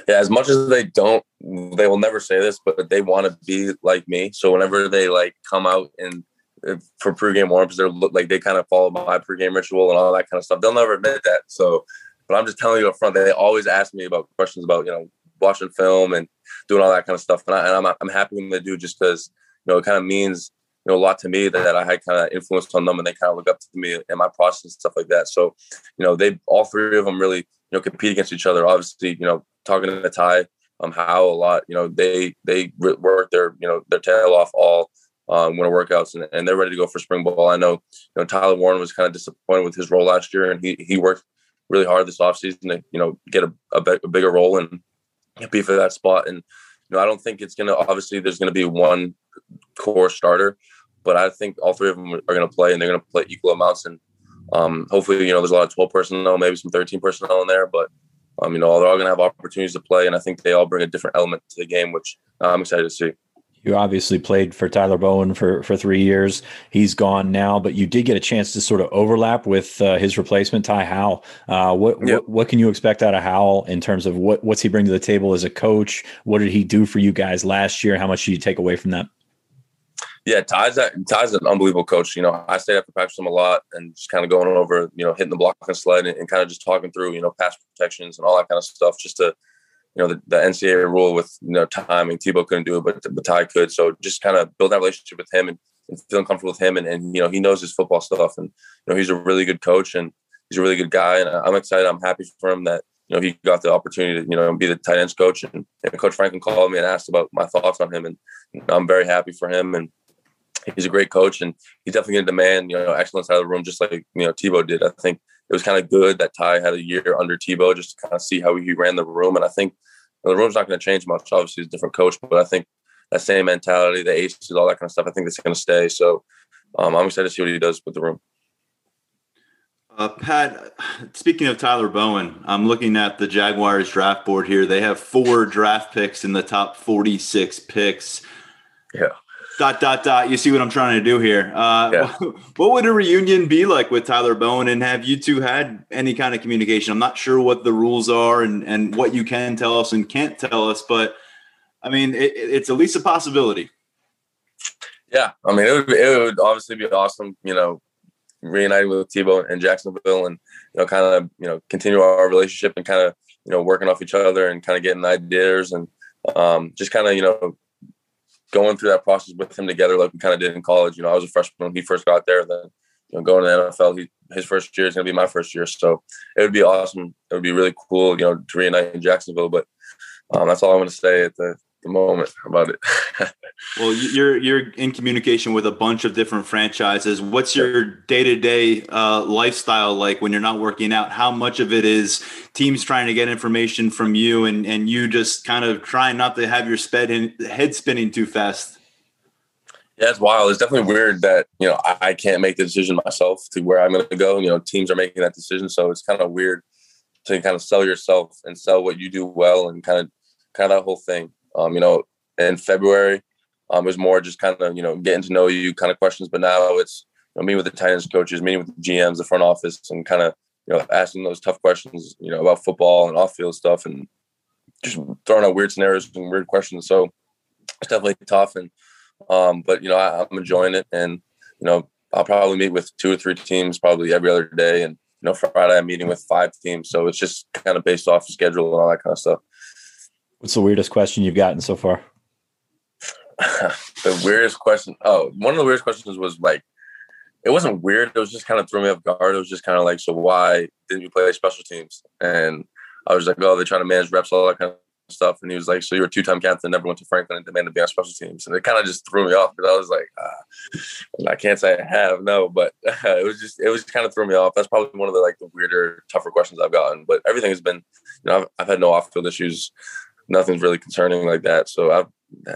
Yeah, as much as they don't, they will never say this, but they want to be like me. So whenever they like come out and for pregame warm-ups, they're like they kind of follow my pregame ritual and all that kind of stuff. They'll never admit that. So, but I'm just telling you up front, they always ask me about questions about you know watching film and doing all that kind of stuff, and, I, am I'm happy when they do just because you know it kind of means you know a lot to me that, that I had kind of influence on them and they kind of look up to me and my process and stuff like that. So, you know, they all three of them really you know compete against each other. Obviously, you know, talking to Ty um how a lot, you know, they they work their you know their tail off all um, winter workouts, and, and, they're ready to go for spring ball. I know, you know, Tyler Warren was kind of disappointed with his role last year, and he he worked really hard this offseason to you know get a, a, a bigger role and be for that spot. And you know, I don't think it's gonna obviously there's gonna be one core starter, but I think all three of them are gonna play, and they're gonna play equal amounts. And um, hopefully, you know, there's a lot of 12 personnel, maybe some 13 personnel in there, but um, you know, they're all gonna have opportunities to play, and I think they all bring a different element to the game, which I'm excited to see. You obviously played for Tyler Bowen for, for three years. He's gone now, but you did get a chance to sort of overlap with uh, his replacement, Ty Howle. Uh, what, yep. what, what can you expect out of Howle in terms of what what's he bring to the table as a coach? What did he do for you guys last year? How much do you take away from that? Yeah, Ty's a, Ty's an unbelievable coach. You know, I stayed after practice him a lot and just kind of going over, you know, hitting the block and sled and, and kind of just talking through, you know, pass protections and all that kind of stuff, just to you know the, the NCAA rule with you know timing. Tebow couldn't do it, but but Ty could. So just kind of build that relationship with him and, and feeling comfortable with him, and, and you know he knows his football stuff, and you know he's a really good coach and he's a really good guy, and I'm excited. I'm happy for him that you know he got the opportunity to you know be the tight ends coach, and, and Coach Franklin called me and asked about my thoughts on him, and I'm very happy for him and. He's a great coach, and he's definitely going to demand, you know, excellence out of the room, just like you know Tebow did. I think it was kind of good that Ty had a year under Tebow just to kind of see how he ran the room. And I think the room's not going to change much. Obviously, he's a different coach, but I think that same mentality, the aces, all that kind of stuff, I think that's going to stay. So um, I'm excited to see what he does with the room. Uh, Pat, speaking of Tyler Bowen, I'm looking at the Jaguars draft board here. They have four draft picks in the top 46 picks. Yeah dot dot dot. You see what I'm trying to do here? Uh, yeah. [laughs] What would a reunion be like with Tyler Bowen? And have you two had any kind of communication? I'm not sure what the rules are and and what you can tell us and can't tell us, but I mean, it, it's at least a possibility. Yeah, I mean, it would it would obviously be awesome, you know, reuniting with Tebow and Jacksonville, and you know, kind of you know continue our relationship and kind of you know working off each other and kind of getting ideas and um, just kind of you know going through that process with him together, like we kind of did in college. You know, I was a freshman when he first got there. Then, you know, going to the NFL, he, his first year is going to be my first year. So it would be awesome. It would be really cool, you know, to reunite in Jacksonville. But um, that's all I want to say at the the moment about it. [laughs] well, you're you're in communication with a bunch of different franchises. What's your day to day lifestyle like when you're not working out? How much of it is teams trying to get information from you, and and you just kind of trying not to have your sped in, head spinning too fast? Yeah, it's wild. It's definitely weird that you know I, I can't make the decision myself to where I'm going to go. You know, teams are making that decision, so it's kind of weird to kind of sell yourself and sell what you do well and kind of kind of that whole thing. Um, you know, in February, um, it was more just kind of you know getting to know you kind of questions, but now it's you know, meeting with the Titans coaches, meeting with the GMs, the front office, and kind of you know asking those tough questions, you know, about football and off field stuff, and just throwing out weird scenarios and weird questions. So it's definitely tough, and um, but you know I, I'm enjoying it, and you know I'll probably meet with two or three teams probably every other day, and you know Friday I'm meeting with five teams, so it's just kind of based off schedule and all that kind of stuff. What's the weirdest question you've gotten so far? [laughs] the weirdest question. Oh, one of the weirdest questions was like, it wasn't weird. It was just kind of threw me off guard. It was just kind of like, so why didn't you play special teams? And I was like, oh, they're trying to manage reps, all that kind of stuff. And he was like, so you're a two-time captain, never went to Franklin and demanded to be on special teams. And it kind of just threw me off because I was like, ah. I can't say I have, no, but uh, [laughs] it was just, it was kind of threw me off. That's probably one of the like the weirder, tougher questions I've gotten. But everything has been, you know, I've, I've had no off-field issues nothing's really concerning like that. So I've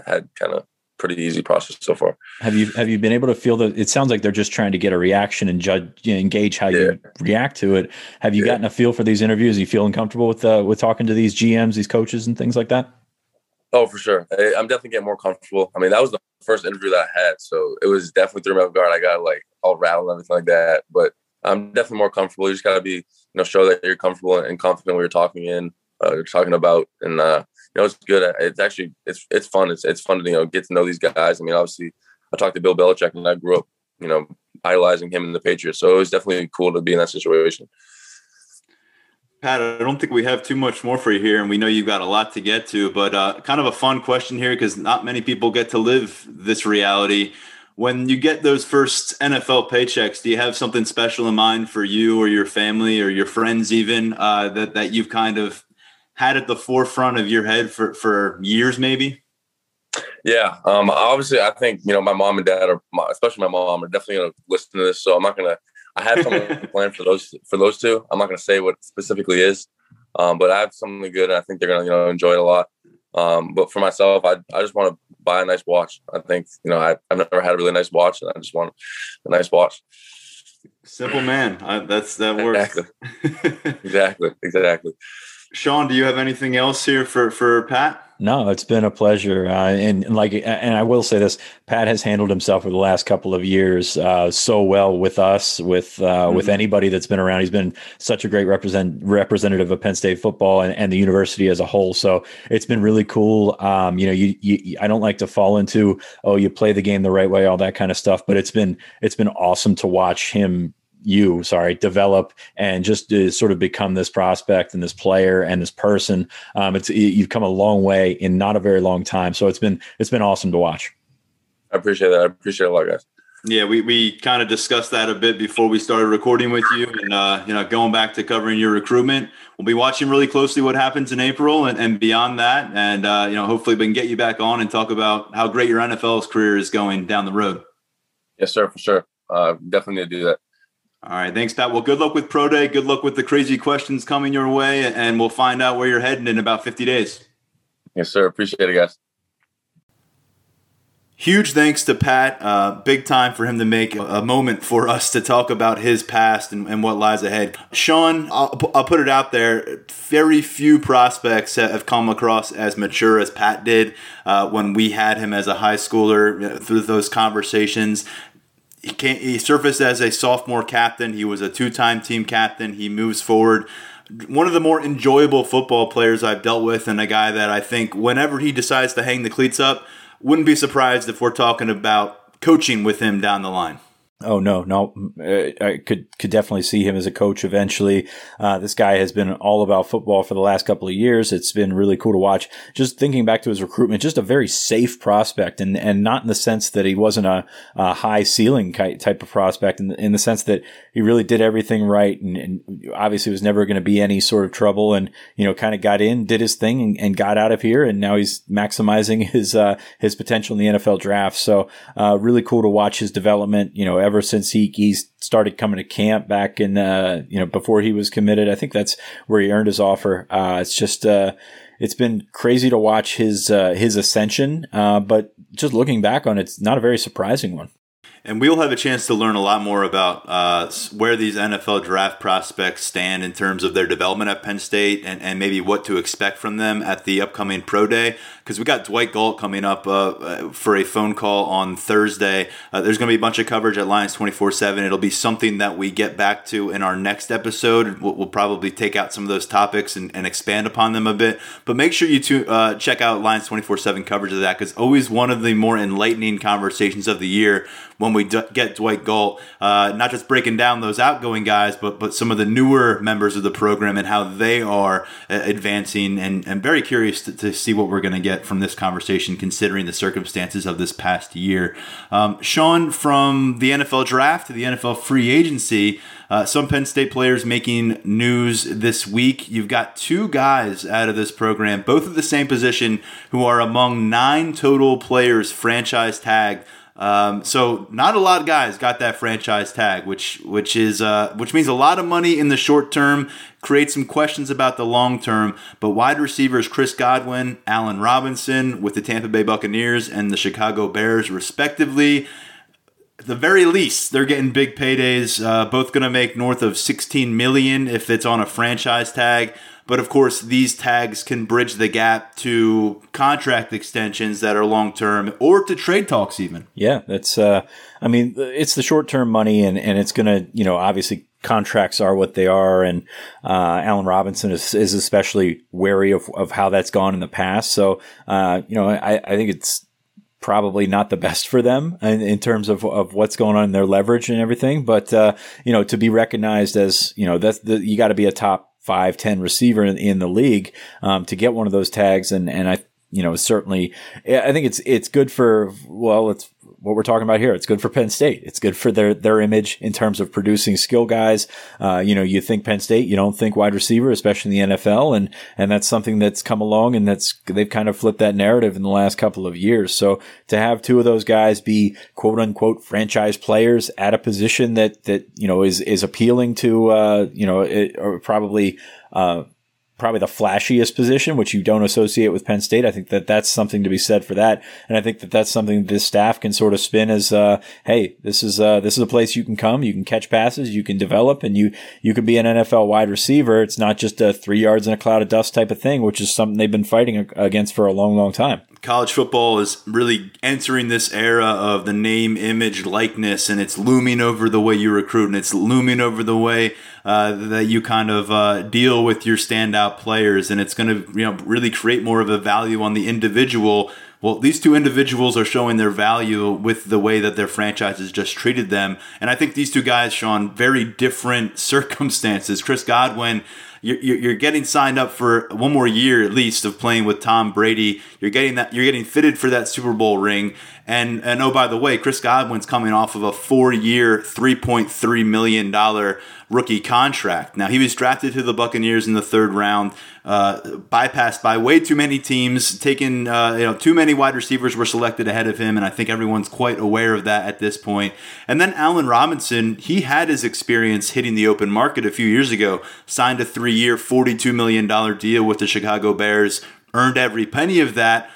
had kind of pretty easy process so far. Have you have you been able to feel that it sounds like they're just trying to get a reaction and judge engage how yeah. you react to it. Have you yeah. gotten a feel for these interviews? Are you feeling comfortable with uh, with talking to these GMs, these coaches and things like that? Oh, for sure. I, am definitely getting more comfortable. I mean, that was the first interview that I had, so it was definitely through my guard. I got like all rattled and everything like that, but I'm definitely more comfortable. You just got to be, you know, show that you're comfortable and confident when you're talking in, uh, you're talking about, and uh, you know, it's good. It's actually it's it's fun. It's it's fun to you know get to know these guys. I mean, obviously, I talked to Bill Belichick, and I grew up, you know, idolizing him and the Patriots. So it was definitely cool to be in that situation. Pat, I don't think we have too much more for you here, and we know you've got a lot to get to, but uh, kind of a fun question here because not many people get to live this reality. When you get those first NFL paychecks, do you have something special in mind for you or your family or your friends, even uh, that that you've kind of had at the forefront of your head for for years, maybe? Yeah, um, obviously, I think you know my mom and dad are, especially my mom, are definitely going to listen to this. So I'm not going to. I have something [laughs] planned for those for those two. I'm not going to say what specifically is, um, but I have something good, and I think they're going to you know enjoy it a lot. Um, but for myself, I I just want to buy a nice watch. I think you know I, I've never had a really nice watch, and I just want a nice watch. Simple man. I, that's that works. Exactly. exactly. Exactly. Sean, do you have anything else here for for Pat? No, it's been a pleasure, uh, and, and, like, and I will say this: Pat has handled himself for the last couple of years uh, so well with us, with uh, mm-hmm. with anybody that's been around. He's been such a great represent representative of Penn State football and, and the university as a whole. So it's been really cool. Um, you know, you, you I don't like to fall into oh, you play the game the right way, all that kind of stuff, but it's been it's been awesome to watch him you sorry develop and just to sort of become this prospect and this player and this person um, it's you've come a long way in not a very long time so it's been it's been awesome to watch i appreciate that i appreciate it a lot guys yeah, we, we kind of discussed that a bit before we started recording with you, and uh, you know, going back to covering your recruitment, we'll be watching really closely what happens in April and, and beyond that, and uh, you know, hopefully we can get you back on and talk about how great your NFL's career is going down the road. Yes, sir, for sure. Uh, definitely need to do that. All right. Thanks, Pat. Well, good luck with Pro Day. Good luck with the crazy questions coming your way, and we'll find out where you're heading in about 50 days. Yes, sir. Appreciate it, guys. Huge thanks to Pat. Uh, big time for him to make a moment for us to talk about his past and, and what lies ahead. Sean, I'll, I'll, put it out there. Very few prospects have come across as mature as Pat did uh, when we had him as a high schooler you know, through those conversations he came, he surfaced as a sophomore captain. He was a two-time team captain. He moves forward. One of the more enjoyable football players I've dealt with, and a guy that I think whenever he decides to hang the cleats up, wouldn't be surprised if we're talking about coaching with him down the line. Oh no, no, uh, I could could definitely see him as a coach eventually. Uh, this guy has been all about football for the last couple of years. It's been really cool to watch. Just thinking back to his recruitment, just a very safe prospect, and and not in the sense that he wasn't a, a high ceiling type of prospect, in the, in the sense that he really did everything right, and, and obviously was never going to be any sort of trouble, and you know, kind of got in, did his thing, and, and, got out of here, and now he's maximizing [laughs] his uh, his potential in the NFL draft. So uh, really cool to watch his development. You know ever since he, he started coming to camp back in, uh, you know, before he was committed. I think that's where he earned his offer. Uh, it's just, uh, it's been crazy to watch his, uh, his ascension. Uh, but just looking back on it, it's not a very surprising one. And we'll have a chance to learn a lot more about uh, where these NFL draft prospects stand in terms of their development at Penn State and, and maybe what to expect from them at the upcoming Pro Day. Because we got Dwight Galt coming up uh, uh, for a phone call on Thursday. Uh, there's going to be a bunch of coverage at Lions 24 7. It'll be something that we get back to in our next episode. We'll, we'll probably take out some of those topics and, and expand upon them a bit. But make sure you to, uh, check out Lions 24 7 coverage of that because always one of the more enlightening conversations of the year when we d- get Dwight Galt, uh, not just breaking down those outgoing guys, but but some of the newer members of the program and how they are uh, advancing. And I'm very curious to, to see what we're going to get from this conversation, considering the circumstances of this past year. Um, Sean, from the NFL draft to the NFL free agency. Uh, some Penn State players making news this week. You've got two guys out of this program, both of the same position, who are among nine total players franchise tagged um, so not a lot of guys got that franchise tag, which which is uh, which means a lot of money in the short term, creates some questions about the long term. But wide receivers Chris Godwin, Allen Robinson with the Tampa Bay Buccaneers and the Chicago Bears, respectively. At the very least, they're getting big paydays. Uh, both going to make north of 16 million if it's on a franchise tag. But of course, these tags can bridge the gap to contract extensions that are long term or to trade talks, even. Yeah, that's, uh, I mean, it's the short term money and, and it's going to, you know, obviously contracts are what they are. And uh, Allen Robinson is, is especially wary of, of how that's gone in the past. So, uh, you know, I, I think it's, probably not the best for them in, in, terms of, of what's going on in their leverage and everything. But, uh, you know, to be recognized as, you know, that's the, you got to be a top five, 10 receiver in, in the league, um, to get one of those tags. And, and I, you know, certainly, I think it's, it's good for, well, it's what we're talking about here. It's good for Penn State. It's good for their, their image in terms of producing skill guys. Uh, you know, you think Penn State, you don't think wide receiver, especially in the NFL. And, and that's something that's come along and that's, they've kind of flipped that narrative in the last couple of years. So to have two of those guys be quote unquote franchise players at a position that, that, you know, is, is appealing to, uh, you know, it, or probably, uh, probably the flashiest position, which you don't associate with Penn State. I think that that's something to be said for that, and I think that that's something this staff can sort of spin as, uh, "Hey, this is uh, this is a place you can come, you can catch passes, you can develop, and you you can be an NFL wide receiver. It's not just a three yards in a cloud of dust type of thing, which is something they've been fighting against for a long, long time." College football is really entering this era of the name, image, likeness, and it's looming over the way you recruit, and it's looming over the way uh, that you kind of uh, deal with your standout players, and it's going to you know really create more of a value on the individual. Well, these two individuals are showing their value with the way that their franchises just treated them, and I think these two guys, Sean, very different [laughs] circumstances. Chris Godwin you're, you're getting signed up for one more year at least of playing with Tom Brady. You're getting that. You're getting fitted for that Super Bowl ring. And and oh by the way, Chris Godwin's coming off of a four-year, three point three million dollar rookie contract. Now he was drafted to the Buccaneers in the third round, uh, bypassed by way too many teams. Taken, uh, you know, too many wide receivers were selected ahead of him, and I think everyone's quite aware of that at this point. And then Allen Robinson, he had his experience hitting the open market a few years ago. Signed a three-year, forty-two million dollar deal with the Chicago Bears. Earned every penny of that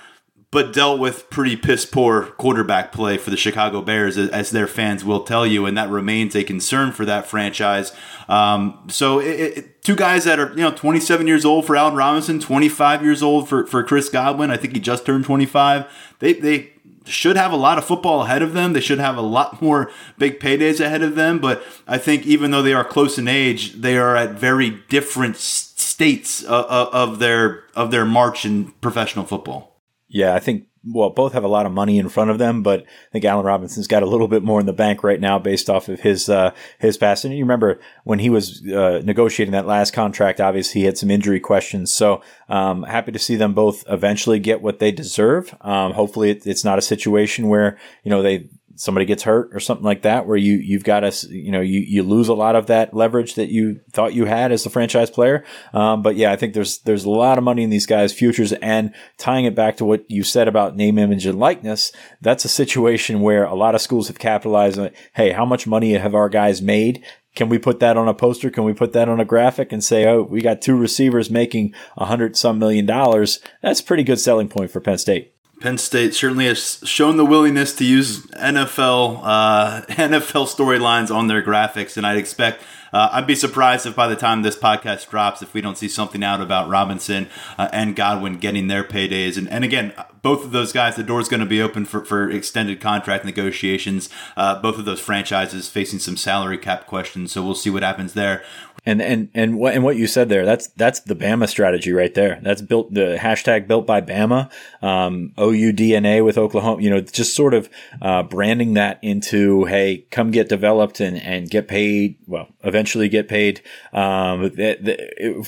but dealt with pretty piss poor quarterback play for the Chicago Bears, as their fans will tell you, and that remains a concern for that franchise. Um, so, it, it, two guys that are you know 27 years old for Allen Robinson, 25 years old for for Chris Godwin. I think he just turned 25. They they should have a lot of football ahead of them. They should have a lot more big paydays ahead of them. But I think even though they are close in age, they are at very different states of, of their of their march in professional football. Yeah, I think well, both have a lot of money in front of them, but I think Allen Robinson's got a little bit more in the bank right now based off of his uh, his past. And you remember when he was uh, negotiating that last contract, obviously he had some injury questions. So um, happy to see them both eventually get what they deserve. Um, hopefully, it, it's not a situation where you know they somebody gets hurt or something like that, where you you've got to you know you you lose a lot of that leverage that you thought you had as a franchise player. Um, but yeah, I think there's there's a lot of money in these guys' futures, and tying it back to what you said about name, image, and likeness, that's a situation where a lot of schools have capitalized on. Hey, how much money have our guys made? Can we put that on a poster? Can we put that on a graphic and say, oh, we got two receivers making a hundred some million dollars? That's a pretty good selling point for Penn State. Penn State certainly has shown the willingness to use NFL uh, [laughs] NFL storylines on their graphics, and I'd expect uh, I'd be surprised if by the time this podcast drops, if we don't see something out about Robinson uh, and Godwin getting their paydays. And, and again, both of those guys, the door's going to be open for, for extended contract negotiations. Uh, both of those franchises facing some salary cap questions, so we'll see what happens there. And and and what and what you said there, that's that's the Bama strategy right there. That's built the hashtag built by Bama, um, OUDNA with Oklahoma. You know, just sort of uh, branding that into hey, come get developed and and get paid. Well, eventually get paid um,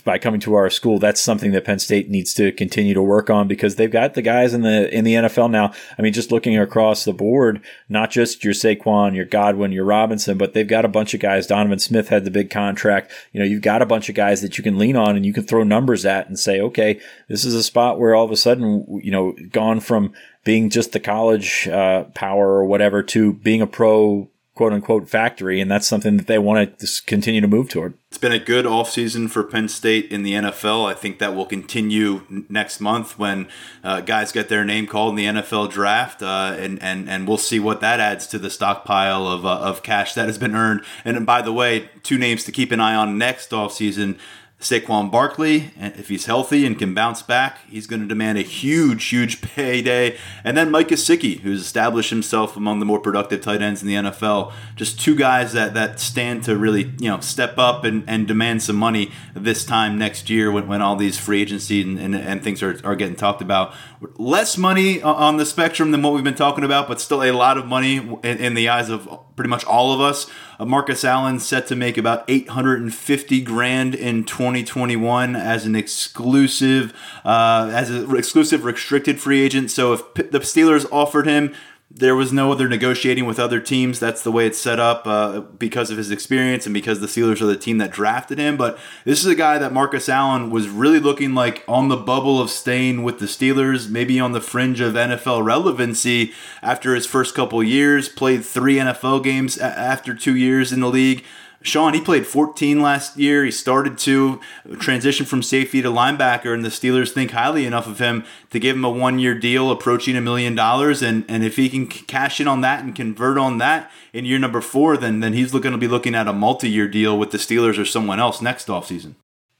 by coming to our school. That's something that Penn State needs to continue to work on because they've got the guys in the in the NFL now. I mean, just looking across the board, not just your Saquon, your Godwin, your Robinson, but they've got a bunch of guys. Donovan Smith had the big contract you know, you've got a bunch of guys that you can lean on and you can throw numbers at and say, okay, this is a spot where all of a sudden, you know, gone from being just the college uh, power or whatever to being a pro quote unquote factory, and that's something that they want to continue to move toward. It's been a good offseason for Penn State in the NFL. I think that will continue next month when uh, guys get their name called in the NFL draft, uh, and, and, and we'll see what that adds to the stockpile of, uh, of cash that has been earned. And by the way, two names to keep an eye on next offseason Saquon Barkley, if he's healthy and can bounce back, he's going to demand a huge, huge payday. And then Mike Gesicki, who's established himself among the more productive tight ends in the NFL. Just two guys that, that stand to really, you know, step up and, and demand some money this time next year when, when all these free agency and, and, and things are, are getting talked about. Less money on the spectrum than what we've been talking about, but still a lot of money in, in the eyes of pretty much all of us. Uh, Marcus Allen set to make about 850 grand in 2021 as an exclusive, uh, as an exclusive restricted free agent. So if the Steelers offered him there was no other negotiating with other teams. That's the way it's set up uh, because of his experience and because the Steelers are the team that drafted him. But this is a guy that Marcus Allen was really looking like on the bubble of staying with the Steelers, maybe on the fringe of NFL relevancy after his first couple years. Played three NFL games after two years in the league. Sean, he played 14 last year. He started to transition from safety to linebacker, and the Steelers think highly enough of him to give him a one year deal approaching a million dollars. And, and if he can cash in on that and convert on that in year number four, then, then he's going to be looking at a multi year deal with the Steelers or someone else next offseason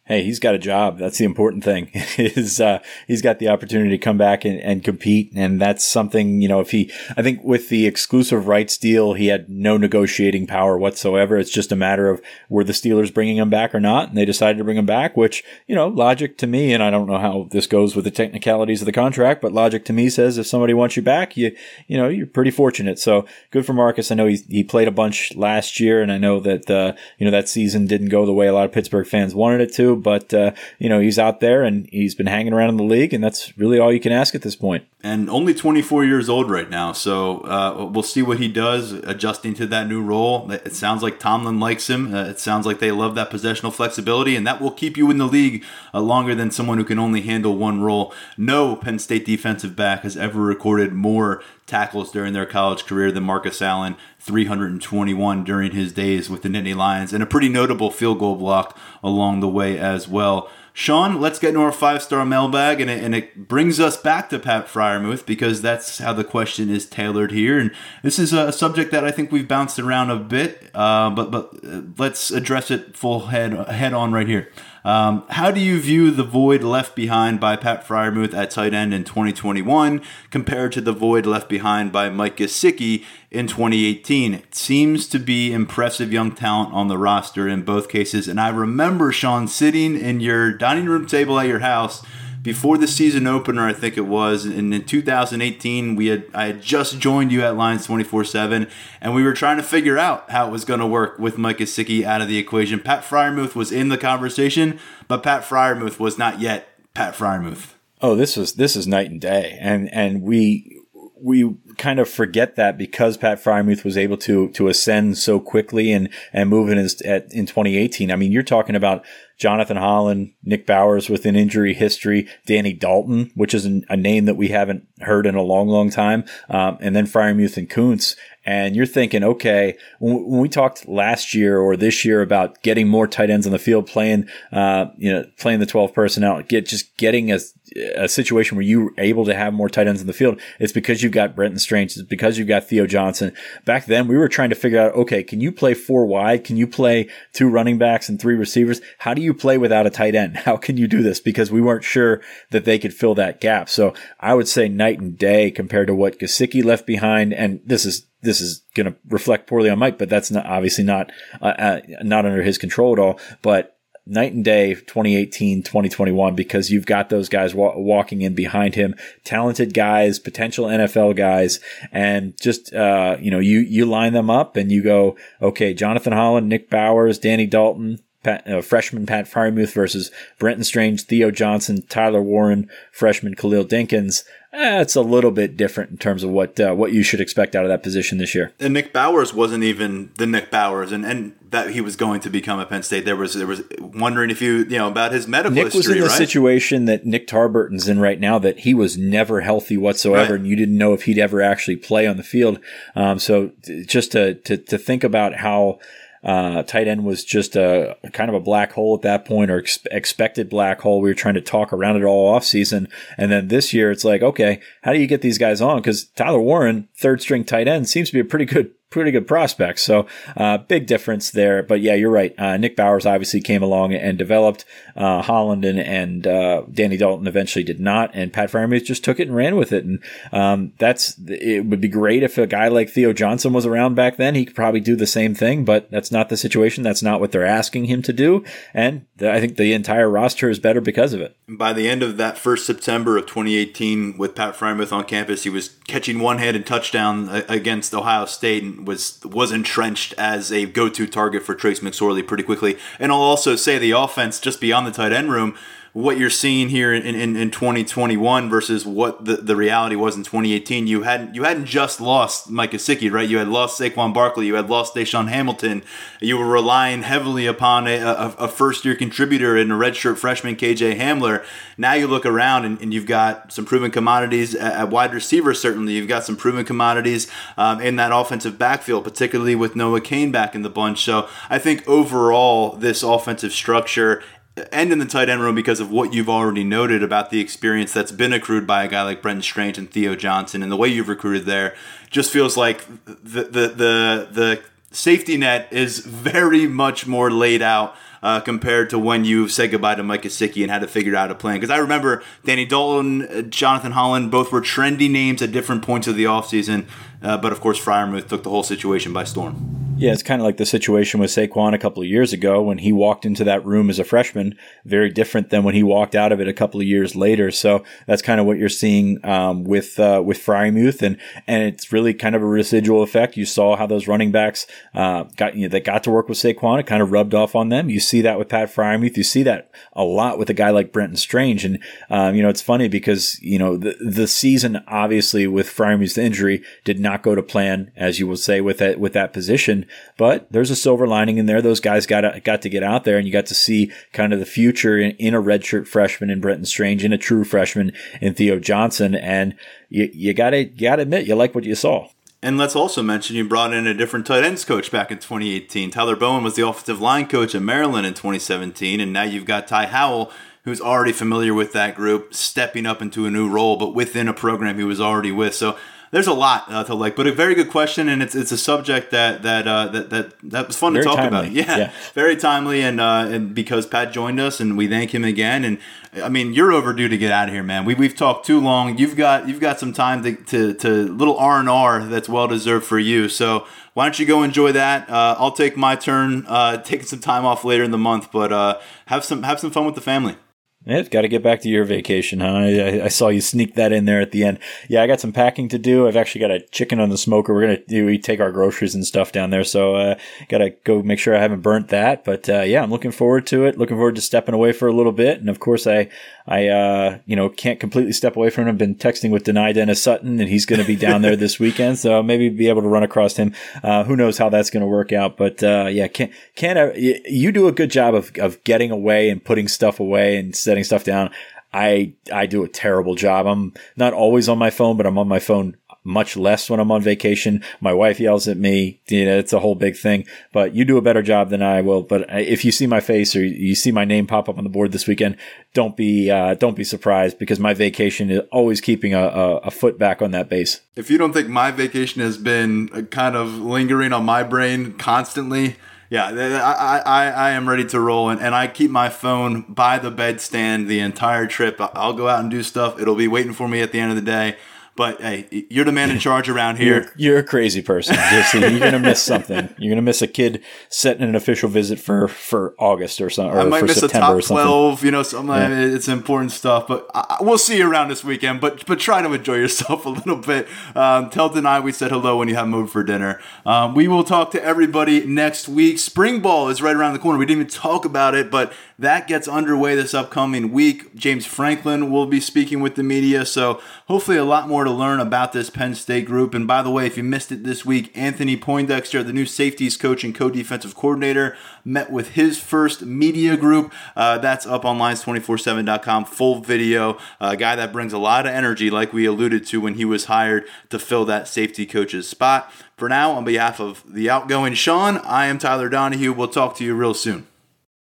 hey, he's got a job. That's the important thing. [laughs] is uh, he's got the opportunity to come back and, and, compete, and that's something you know. If he, I think with the exclusive rights deal, he had no negotiating power whatsoever. It's just a matter of were the Steelers bringing him back or not, and they decided to bring him back. Which you know, logic to me, and I don't know how this goes with the technicalities of the contract, but logic to me says if somebody wants you back, you you know you're pretty fortunate. So good for Marcus. I know he he played a bunch last year, and I know that uh, you know that season didn't go the way a lot of Pittsburgh fans wanted it to but uh, you know he's out there and he's been hanging around in the league, and that's really all you can ask at this point. And only 24 years old right now, so uh, we'll see what he does adjusting to that new role. It sounds like Tomlin likes him. Uh, it sounds like they love that possessional flexibility, and that will keep you in the league uh, longer than someone who can only handle one role. No Penn State defensive back has ever recorded more tackles during their college career than Marcus Allen, 321 during his days with the Nittany Lions, and a pretty notable field goal block along the way as well. Sean, let's get into our five star mailbag, and it, and it brings us back to Pat Freiermuth because that's how the question is tailored here. And this is a subject that I think we've bounced around a bit, uh, but but uh, let's address it full head head on right here. Um, how do you view the void left behind by Pat Freiermuth at tight end in 2021 compared to the void left behind by Mike Gesicki in 2018? It seems to be impressive young talent on the roster in both cases. And I remember, Sean, sitting in your dining room table at your house before the season opener, I think it was, and in 2018, we had I had just joined you at Lions 24 7, and we were trying to figure out how it was going to work with Mike Gesicki out of the equation. Pat Freiermuth was in the conversation, but Pat Freiermuth was not yet Pat Freiermuth. Oh, this was this is night and day, and and we we kind of forget that because Pat Freiermuth was able to to ascend so quickly and and move in his at, in 2018. I mean, you're talking about Jonathan Holland, Nick Bowers with an injury history, Danny Dalton, which is an, a name that we haven't heard in a long, long time, um, and then Freiermuth and Kuntz. And you're thinking, okay, when, we talked last year or this year about getting more tight ends on the field, playing, uh, you know, playing the 12 personnel, get just getting a, a situation where you're able to have more tight ends in the field, it's because you've got Brenton Strange, it's because you've got Theo Johnson. Back then, we were trying to figure out, okay, can you play four wide? Can you play two running backs and three receivers? How do you play without a tight end? [laughs] How can you do this? Because we weren't sure that they could fill that gap. So I would say night and day compared to what Gesicki left behind. And this is this is going to reflect poorly on Mike, but that's not obviously not uh, uh, not under his control at all. But night and day 2018 2021 because you've got those guys wa- walking in behind him talented guys potential nfl guys and just uh, you know you you line them up and you go okay jonathan holland nick bowers danny dalton Pat, uh, freshman Pat Freiermuth versus Brenton Strange, Theo Johnson, Tyler Warren, freshman Khalil Dinkins. Eh, it's a little bit different in terms of what uh, what you should expect out of that position this year. And Nick Bowers wasn't even the Nick Bowers, and, and that he was going to become a Penn State. There was there was wondering if you you know about his medical. Nick history, was in the right? situation that Nick Tarburton's in right now, that he was never healthy whatsoever, Right. and you didn't know if he'd ever actually play on the field. Um, so just to, to to think about how uh, tight end was just a kind of a black hole at that point, or ex- expected black hole. We were trying to talk around it all off season, and then this year it's like, okay, how do you get these guys on? Because Tyler Warren, third string tight end, seems to be a pretty good pretty good prospects. So uh, big difference there. But yeah, you're right. Uh, Nick Bowers obviously came along and developed. Uh, Holland and, and uh, Danny Dalton eventually did not, and Pat Freiermuth just took it and ran with it. And um, that's it. Would be great if a guy like Theo Johnson was around back then. He could probably do the same thing, but that's not the situation. That's not what they're asking him to do. And I think the entire roster is better because of it. By the end of that first September of 2018, with Pat Freiermuth on campus, he was catching one-handed touchdown against Ohio State and was was entrenched as a go-to target for Trace McSorley pretty quickly. And I'll also say the offense just beyond the tight end room. What you're seeing here in, in, in 2021 versus what the, the reality was in 2018, you hadn't you hadn't just lost Mike Gesicki, right? You had lost Saquon Barkley, you had lost DaeSean Hamilton. You were relying heavily upon a, a, a first year contributor and a redshirt freshman KJ Hamler. Now you look around and, and you've got some proven commodities at, at wide receiver. Certainly, you've got some proven commodities um, in that offensive backfield, particularly with Noah Cain back in the bunch. So I think overall, this offensive structure and in the tight end room because of what you've already noted about the experience that's been accrued by a guy like Brenton Strange and Theo Johnson and the way you've recruited there just feels like the the the, the safety net is [laughs] very much more laid out uh, compared to when you said goodbye to Mike Gesicki and had to figure out a plan. Because I remember Danny Dalton, uh, Jonathan Holland, both were trendy names at different points of the offseason. Uh, but of course, Freiermuth took the whole situation by storm. Yeah, it's kind of like the situation with Saquon a couple of years ago when he walked into that room as a freshman. Very different than when he walked out of it a couple of years later. So that's kind of what you're seeing um, with uh, with Freiermuth, and and it's really kind of a residual effect. You saw how those running backs uh, got you know, that got to work with Saquon. It kind of rubbed off on them. You see that with Pat Freiermuth. You see that a lot with a guy like Brenton Strange, and um, you know it's funny because you know the the season obviously with Freiermuth's injury did not go to plan, as you will say with that with that position. But there's a silver lining in there. Those guys got got to get out there, and you got to see kind of the future in, in a redshirt freshman in Brenton Strange, in a true freshman in Theo Johnson, and you, you gotta you gotta admit you like what you saw. And let's also mention you brought in a different tight ends coach back in 2018. Tyler Bowen was the offensive line coach at Maryland in 2017, and now you've got Ty Howle, who's already familiar with that group, stepping up into a new role, but within a program he was already with. So there's a lot uh, to like, but a very good question, and it's it's a subject that that uh, that that that was fun Very to talk timely. about. Yeah, Yeah. very timely, and uh, and because Pat joined us, and we thank him again. And I mean, you're overdue to get out of here, man. We we've talked too long. You've got you've got some time to to, to little R and R that's well deserved for you. So why don't you go enjoy that? Uh, I'll take my turn, uh, taking some time off later in the month, but uh, have some have some fun with the family. Yeah, got to get back to your vacation, huh? I, I, saw you sneak that in there at the end. Yeah, I got some packing to do. I've actually got a chicken on the smoker. We're gonna we take our groceries and stuff down there, so uh, got to go make sure I haven't burnt that. But uh, yeah, I'm looking forward to it. Looking forward to stepping away for a little bit, and of course, I I uh, you know can't completely step away from him. I've been texting with Dani Dennis Sutton, and he's going to be down there this weekend, so maybe be able to run across him. Uh, who knows how that's going to work out? But uh, yeah, can't can't you do a good job of of getting away and putting stuff away and setting stuff down. I I do a terrible job. I'm not always on my phone, but I'm on my phone much less when I'm on vacation. My wife yells at me. You know, it's a whole big thing. But you do a better job than I will. But if you see my face or you see my name pop up on the board this weekend, don't be uh, don't be surprised because my vacation is always keeping a, a, a foot back on that base. If you don't think my vacation has been kind of lingering on my brain constantly, yeah, I, I, I am ready to roll, and, and I keep my phone by the bedstand the entire trip. I'll go out and do stuff. It'll be waiting for me at the end of the day. But hey, you're the man in charge around here. You're, you're a crazy person. you're gonna miss something. [laughs] You're gonna miss a kid setting an official visit for for August or something. I might miss September a top twelve. You know, something. Yeah. it's important stuff. But I, we'll see you around this weekend. But but try to enjoy yourself [laughs] a little bit. Um, tell Dani we said hello when you have moved for dinner. Um, we will talk to everybody next week. Spring ball is right around the corner. We didn't even talk about it, but that gets underway this upcoming week. James Franklin will be speaking with the media, so hopefully a lot more to learn about this Penn State group. And by the way, if you missed it this week, Anthony Poindexter, the new safeties coach and co-defensive coordinator, met with his first media group. Uh, that's up on lions247.com, full video. A guy that brings a lot of energy, like we alluded to when he was hired to fill that safety coach's spot. For now, on behalf of the outgoing Sean, I am Tyler Donohue. We'll talk to you real soon.